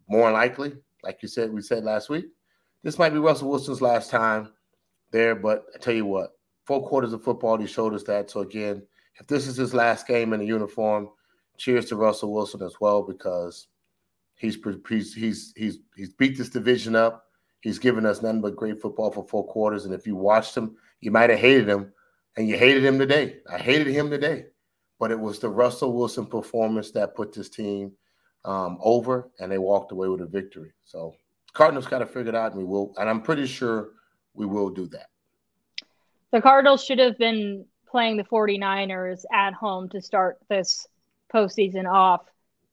More likely, like you said, we said last week, this might be Russell Wilson's last time there. But I tell you what, four quarters of football, he showed us that. So again, if this is his last game in a uniform, cheers to Russell Wilson as well because he's he's he's he's he's beat this division up. He's given us nothing but great football for four quarters. And if you watched him, you might have hated him, and you hated him today. I hated him today, but it was the Russell Wilson performance that put this team um, over, and they walked away with a victory. So Cardinals got to figure it out, and we will. And I'm pretty sure we will do that. The Cardinals should have been playing the 49ers at home to start this postseason off.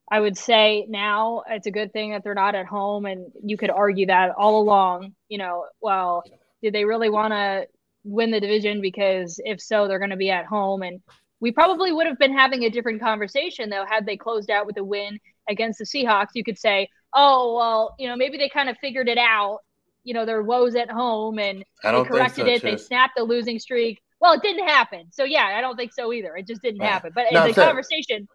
I would say now it's a good thing that they're not at home, and you could argue that all along. You know, well, did they really want to win the division? Because if so, they're going to be at home, and we probably would have been having a different conversation though had they closed out with a win against the Seahawks, you could say, oh, well, you know, maybe they kind of figured it out. You know, their woes at home and they corrected so, it. They snapped the losing streak. Well, it didn't happen. So, yeah, I don't think so either. It just didn't right. happen. But no, in the conversation,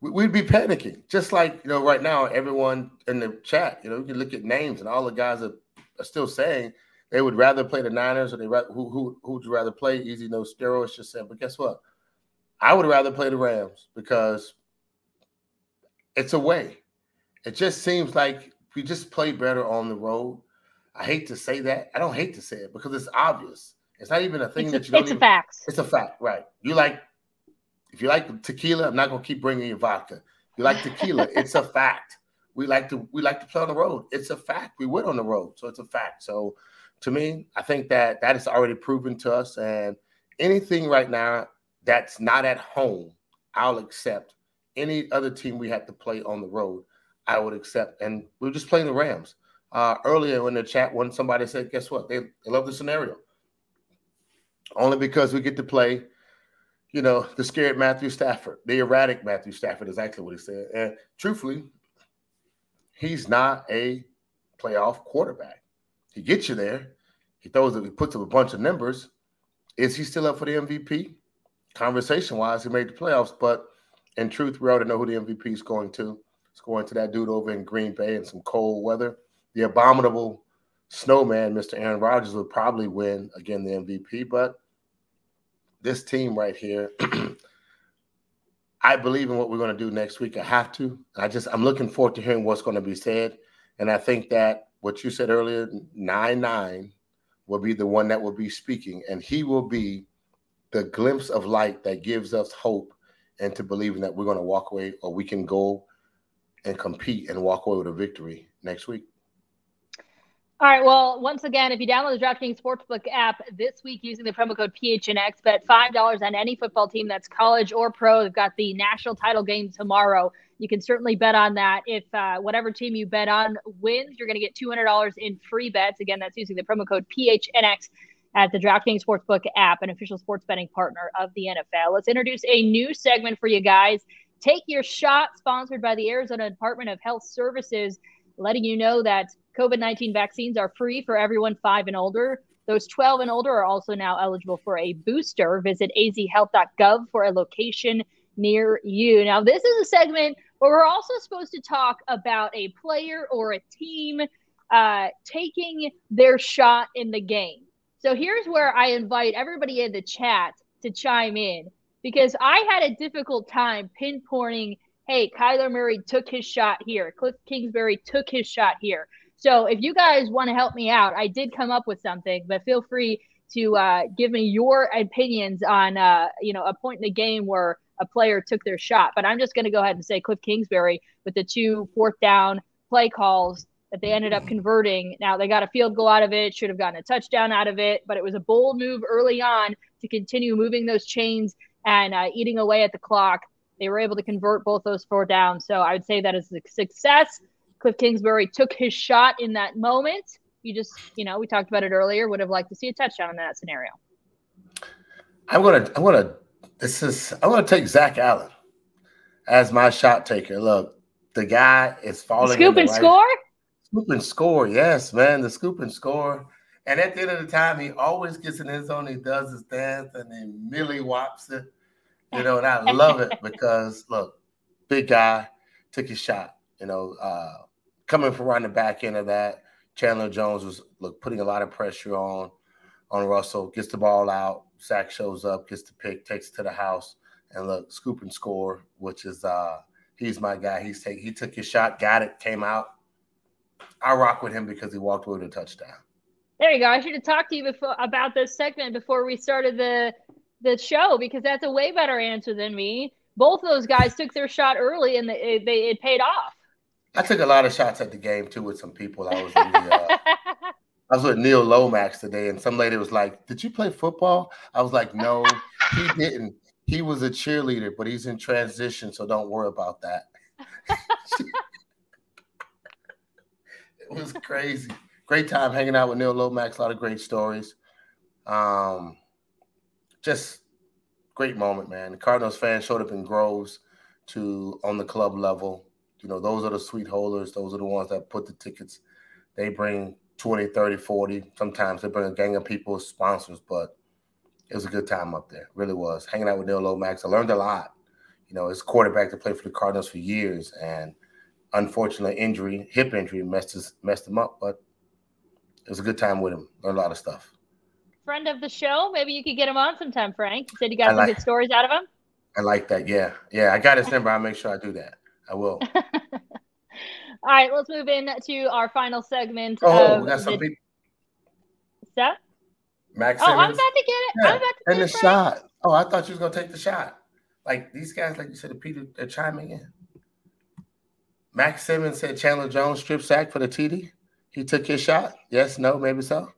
we'd be panicking. Just like, you know, right now, everyone in the chat, you know, you can look at names and all the guys are, are still saying they would rather play the Niners or they who who who'd you rather play? Easy no steroids just said. But guess what? I would rather play the Rams because it's a way. It just seems like we just play better on the road. I hate to say that. I don't hate to say it because it's obvious. It's not even a thing it's that you don't. It's even, a fact. It's a fact, right? You like if you like tequila, I'm not gonna keep bringing you vodka. You like tequila, it's a fact. We like to we like to play on the road. It's a fact. We went on the road, so it's a fact. So to me, I think that that is already proven to us. And anything right now that's not at home, I'll accept any other team we had to play on the road, I would accept. And we are just playing the Rams. Uh, earlier in the chat, when somebody said, guess what? They, they love the scenario. Only because we get to play you know, the scared Matthew Stafford, the erratic Matthew Stafford is actually what he said. And truthfully, he's not a playoff quarterback. He gets you there. He throws it, he puts up a bunch of numbers. Is he still up for the MVP? Conversation wise, he made the playoffs, but in truth, we already know who the MVP is going to. It's going to that dude over in Green Bay in some cold weather. The abominable snowman, Mr. Aaron Rodgers, would probably win again the MVP, but this team right here, I believe in what we're going to do next week. I have to. I just I'm looking forward to hearing what's going to be said, and I think that what you said earlier, nine nine, will be the one that will be speaking, and he will be the glimpse of light that gives us hope and to believing that we're going to walk away or we can go and compete and walk away with a victory next week. All right. Well, once again, if you download the DraftKings Sportsbook app this week using the promo code PHNX, bet $5 on any football team that's college or pro. They've got the national title game tomorrow. You can certainly bet on that. If uh, whatever team you bet on wins, you're going to get $200 in free bets. Again, that's using the promo code PHNX at the DraftKings Sportsbook app, an official sports betting partner of the NFL. Let's introduce a new segment for you guys. Take Your Shot, sponsored by the Arizona Department of Health Services, letting you know that COVID 19 vaccines are free for everyone five and older. Those 12 and older are also now eligible for a booster. Visit azhealth.gov for a location near you. Now, this is a segment where we're also supposed to talk about a player or a team uh, taking their shot in the game. So here's where I invite everybody in the chat to chime in because I had a difficult time pinpointing hey, Kyler Murray took his shot here. Cliff Kingsbury took his shot here. So if you guys want to help me out, I did come up with something, but feel free to uh, give me your opinions on, uh, you know, a point in the game where a player took their shot. But I'm just going to go ahead and say Cliff Kingsbury with the two fourth down play calls that they ended up converting. Now they got a field goal out of it, should have gotten a touchdown out of it, but it was a bold move early on to continue moving those chains and uh, eating away at the clock. They were able to convert both those four downs. So I would say that is a success. Cliff Kingsbury took his shot in that moment. You just, you know, we talked about it earlier. Would have liked to see a touchdown in that scenario. I'm gonna, I'm gonna. This is. I'm gonna take Zach Allen as my shot taker. Look, the guy is falling. Scoop and right, score. Scoop and score. Yes, man. The scoop and score. And at the end of the time, he always gets in his zone. He does his dance and then Millie whops it. You know, and I love it because look, big guy took his shot. You know, uh, coming from around the back end of that, Chandler Jones was look putting a lot of pressure on on Russell, gets the ball out, Zach shows up, gets the pick, takes it to the house, and look, scoop and score, which is uh he's my guy. He's take he took his shot, got it, came out. I rock with him because he walked away with a touchdown. There you go. I should have talked to you before about this segment before we started the the show because that's a way better answer than me. Both of those guys took their shot early and they, they it paid off. I took a lot of shots at the game too with some people. I was in the, uh, I was with Neil Lomax today, and some lady was like, "Did you play football?" I was like, "No, he didn't. He was a cheerleader, but he's in transition, so don't worry about that." it was crazy. Great time hanging out with Neil Lomax. A lot of great stories. Um, just great moment, man. The Cardinals fans showed up in groves to on the club level you know, those are the suite holders. Those are the ones that put the tickets. They bring 20, 30, 40. Sometimes they bring a gang of people sponsors, but it was a good time up there. Really was. Hanging out with Neil Lomax. I learned a lot. You know, his quarterback to play for the Cardinals for years. And unfortunately, injury, hip injury, messed, his, messed him up. But it was a good time with him. Learned a lot of stuff. Friend of the show. Maybe you could get him on sometime, Frank. You said you got I some like, good stories out of him. I like that. Yeah. Yeah. I got his number. I'll make sure I do that. I will. All right, let's move in to our final segment. Oh, we got some people. That? Max Oh, I'm about to get it. Yeah. I'm about to and the shot. Oh, I thought you was gonna take the shot. Like these guys, like you said, Peter, they're chiming in. Max Simmons said Chandler Jones strip sack for the TD. He took his shot. Yes, no, maybe so.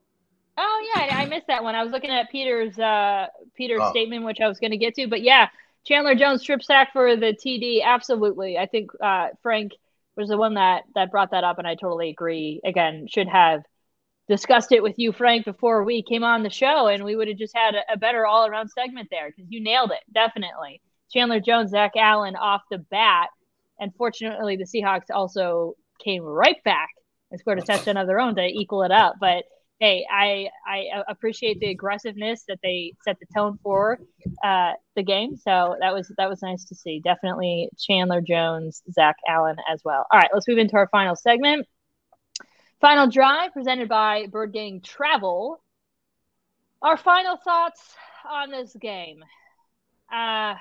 Oh yeah, I missed that one. I was looking at Peter's uh Peter's oh. statement, which I was going to get to, but yeah, Chandler Jones strip sack for the TD. Absolutely, I think uh, Frank was the one that that brought that up, and I totally agree. Again, should have discussed it with you, Frank, before we came on the show, and we would have just had a, a better all around segment there because you nailed it. Definitely. Chandler Jones, Zach Allen off the bat. And fortunately, the Seahawks also came right back and scored a touchdown of their own to equal it up. But hey, I I appreciate the aggressiveness that they set the tone for uh, the game. So that was that was nice to see. Definitely Chandler Jones, Zach Allen as well. All right, let's move into our final segment. Final drive presented by Bird Gang Travel. Our final thoughts on this game. Uh,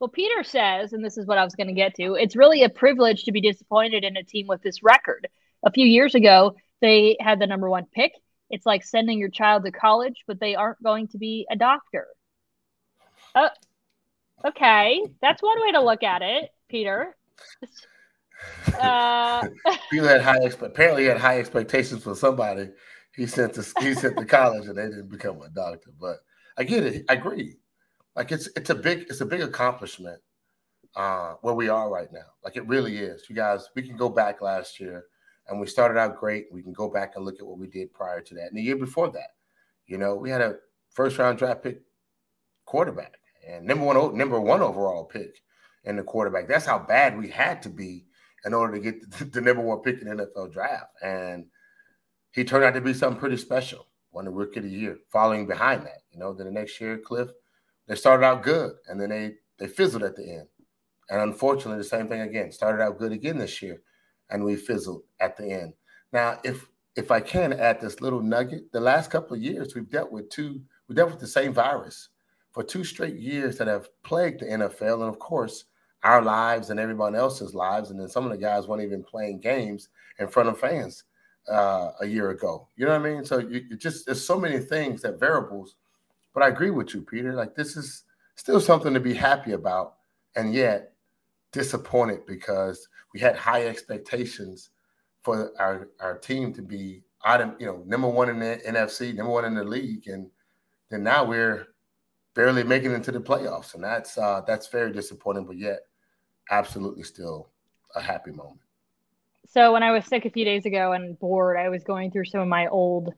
well, Peter says, and this is what I was going to get to, it's really a privilege to be disappointed in a team with this record. A few years ago, they had the number one pick. It's like sending your child to college, but they aren't going to be a doctor. Uh, okay, that's one way to look at it, Peter. Uh, had high apparently had high expectations for somebody. He sent to he sent to college, and they didn't become a doctor. But I get it. I agree. Like it's it's a big it's a big accomplishment uh, where we are right now. Like it really is. You guys, we can go back last year and we started out great. We can go back and look at what we did prior to that. And the year before that, you know, we had a first round draft pick quarterback and number one number one overall pick in the quarterback. That's how bad we had to be in order to get the, the number one pick in the NFL draft. And he turned out to be something pretty special. Won the rookie of the year, following behind that. You know, then the next year, Cliff, they started out good and then they they fizzled at the end. And unfortunately, the same thing again. Started out good again this year, and we fizzled at the end. Now, if if I can add this little nugget, the last couple of years we've dealt with two, we dealt with the same virus for two straight years that have plagued the NFL, and of course, our lives and everyone else's lives. And then some of the guys weren't even playing games in front of fans uh, a year ago. You know what I mean? So you, you just there's so many things that variables but I agree with you, Peter. Like this is still something to be happy about, and yet disappointed because we had high expectations for our, our team to be item, you know, number one in the NFC, number one in the league, and then now we're barely making it into the playoffs, and that's uh, that's very disappointing. But yet, absolutely still a happy moment. So when I was sick a few days ago and bored, I was going through some of my old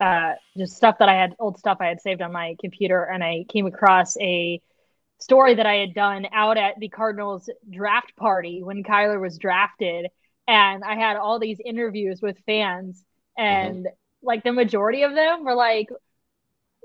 uh, just stuff that I had, old stuff I had saved on my computer, and I came across a story that I had done out at the Cardinals draft party when Kyler was drafted. And I had all these interviews with fans, and mm-hmm. like the majority of them were like,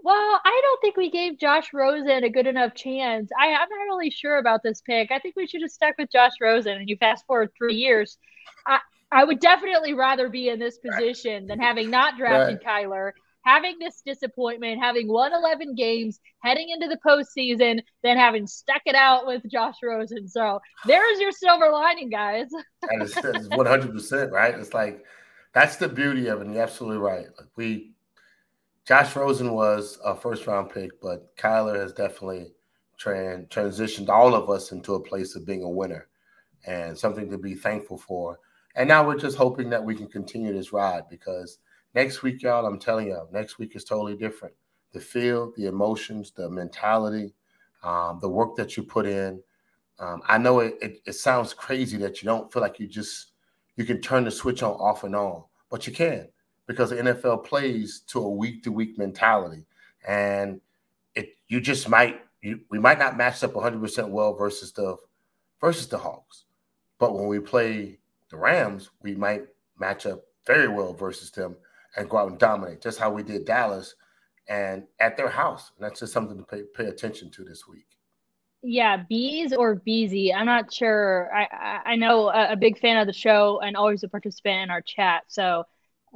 well, I don't think we gave Josh Rosen a good enough chance. I, I'm not really sure about this pick. I think we should have stuck with Josh Rosen. And you fast forward three years, I, I would definitely rather be in this position than having not drafted right. Kyler, having this disappointment, having won 11 games, heading into the postseason, than having stuck it out with Josh Rosen. So there's your silver lining, guys. that is, 100%, right? It's like that's the beauty of it. And you're absolutely right. Like we, Josh Rosen was a first round pick, but Kyler has definitely tran- transitioned all of us into a place of being a winner and something to be thankful for and now we're just hoping that we can continue this ride because next week, y'all, I'm telling y'all, next week is totally different. The feel, the emotions, the mentality, um, the work that you put in. Um, I know it, it, it sounds crazy that you don't feel like you just you can turn the switch on off and on, but you can because the NFL plays to a week to week mentality, and it you just might you, we might not match up 100 percent well versus the versus the Hawks, but when we play the Rams, we might match up very well versus them and go out and dominate, just how we did Dallas and at their house. And that's just something to pay, pay attention to this week. Yeah, bees or beezy. I'm not sure. I I know a, a, big fan of the show and always a participant in our chat, so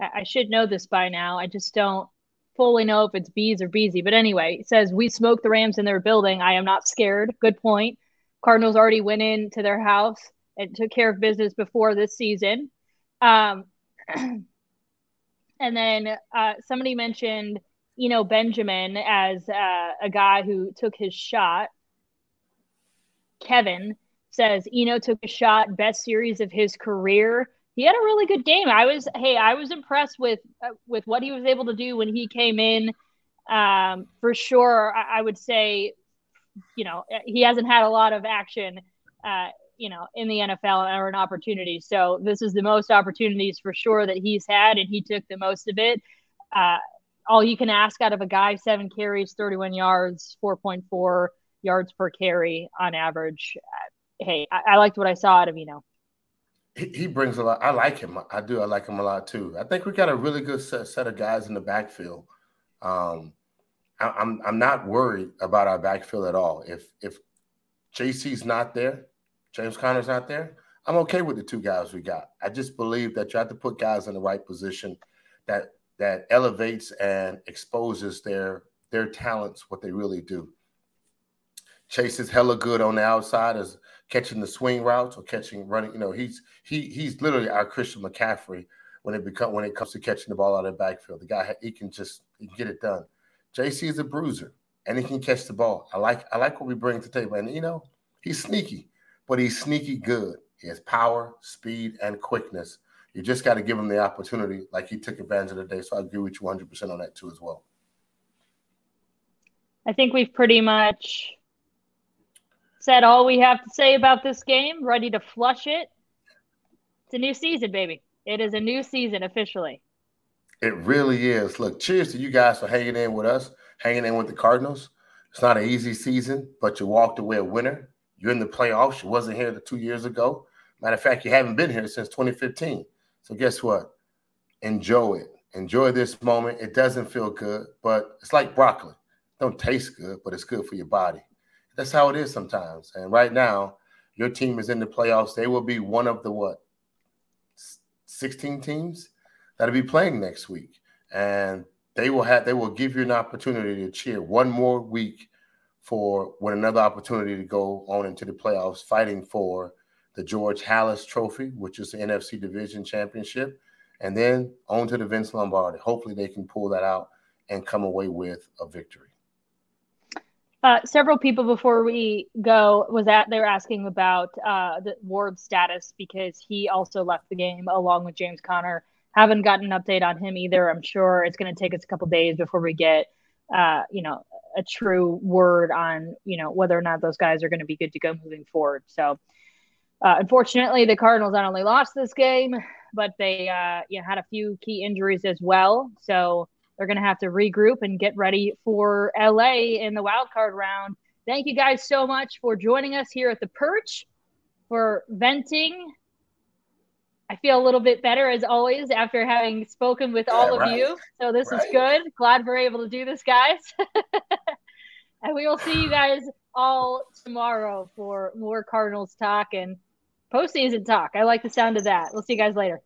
I, I should know this by now. I just don't fully know if it's bees or beezy. But anyway, it says we smoked the Rams in their building. I am not scared. Good point. Cardinals already went into their house and took care of business before this season. Um, and then uh, somebody mentioned, you know, Benjamin as uh, a guy who took his shot. Kevin says Eno took a shot, best series of his career. He had a really good game. I was, hey, I was impressed with uh, with what he was able to do when he came in. Um, for sure, I, I would say, you know, he hasn't had a lot of action uh, you know, in the NFL are an opportunity. So this is the most opportunities for sure that he's had, and he took the most of it. Uh, all you can ask out of a guy: seven carries, 31 yards, 4.4 yards per carry on average. Uh, hey, I, I liked what I saw out of you know. He, brings a lot. I like him. I do. I like him a lot too. I think we got a really good set, set of guys in the backfield. Um, I, I'm I'm not worried about our backfield at all. If if JC's not there, James Conner's not there, I'm okay with the two guys we got. I just believe that you have to put guys in the right position that that elevates and exposes their their talents, what they really do. Chase is hella good on the outside as catching the swing routes or catching running. You know, he's he he's literally our Christian McCaffrey when it become when it comes to catching the ball out of the backfield. The guy he can just he can get it done. JC is a bruiser and he can catch the ball. I like I like what we bring to the table. And you know, he's sneaky, but he's sneaky good. He has power, speed, and quickness. You just got to give him the opportunity, like he took advantage of the day. So I agree with you 100% on that too, as well. I think we've pretty much said all we have to say about this game. Ready to flush it. It's a new season, baby. It is a new season officially. It really is. Look, cheers to you guys for hanging in with us, hanging in with the Cardinals. It's not an easy season, but you walked away a winner. You're in the playoffs. You wasn't here the two years ago. Matter of fact, you haven't been here since 2015. So guess what? Enjoy it. Enjoy this moment. It doesn't feel good, but it's like broccoli. It don't taste good, but it's good for your body. That's how it is sometimes. And right now, your team is in the playoffs. They will be one of the what? 16 teams that'll be playing next week. And they will have they will give you an opportunity to cheer one more week for when another opportunity to go on into the playoffs, fighting for the George Halas Trophy, which is the NFC Division Championship, and then on to the Vince Lombardi. Hopefully, they can pull that out and come away with a victory. Uh, several people before we go was that they were asking about uh, the Ward status because he also left the game along with James Conner. Haven't gotten an update on him either. I'm sure it's going to take us a couple days before we get, uh, you know, a true word on you know whether or not those guys are going to be good to go moving forward. So, uh, unfortunately, the Cardinals not only lost this game, but they uh, you know, had a few key injuries as well. So they're going to have to regroup and get ready for LA in the wild card round. Thank you guys so much for joining us here at the Perch for venting. I feel a little bit better as always after having spoken with all yeah, of right. you. So this right. is good. Glad we're able to do this, guys. and we will see you guys all tomorrow for more Cardinals talk and postseason talk. I like the sound of that. We'll see you guys later.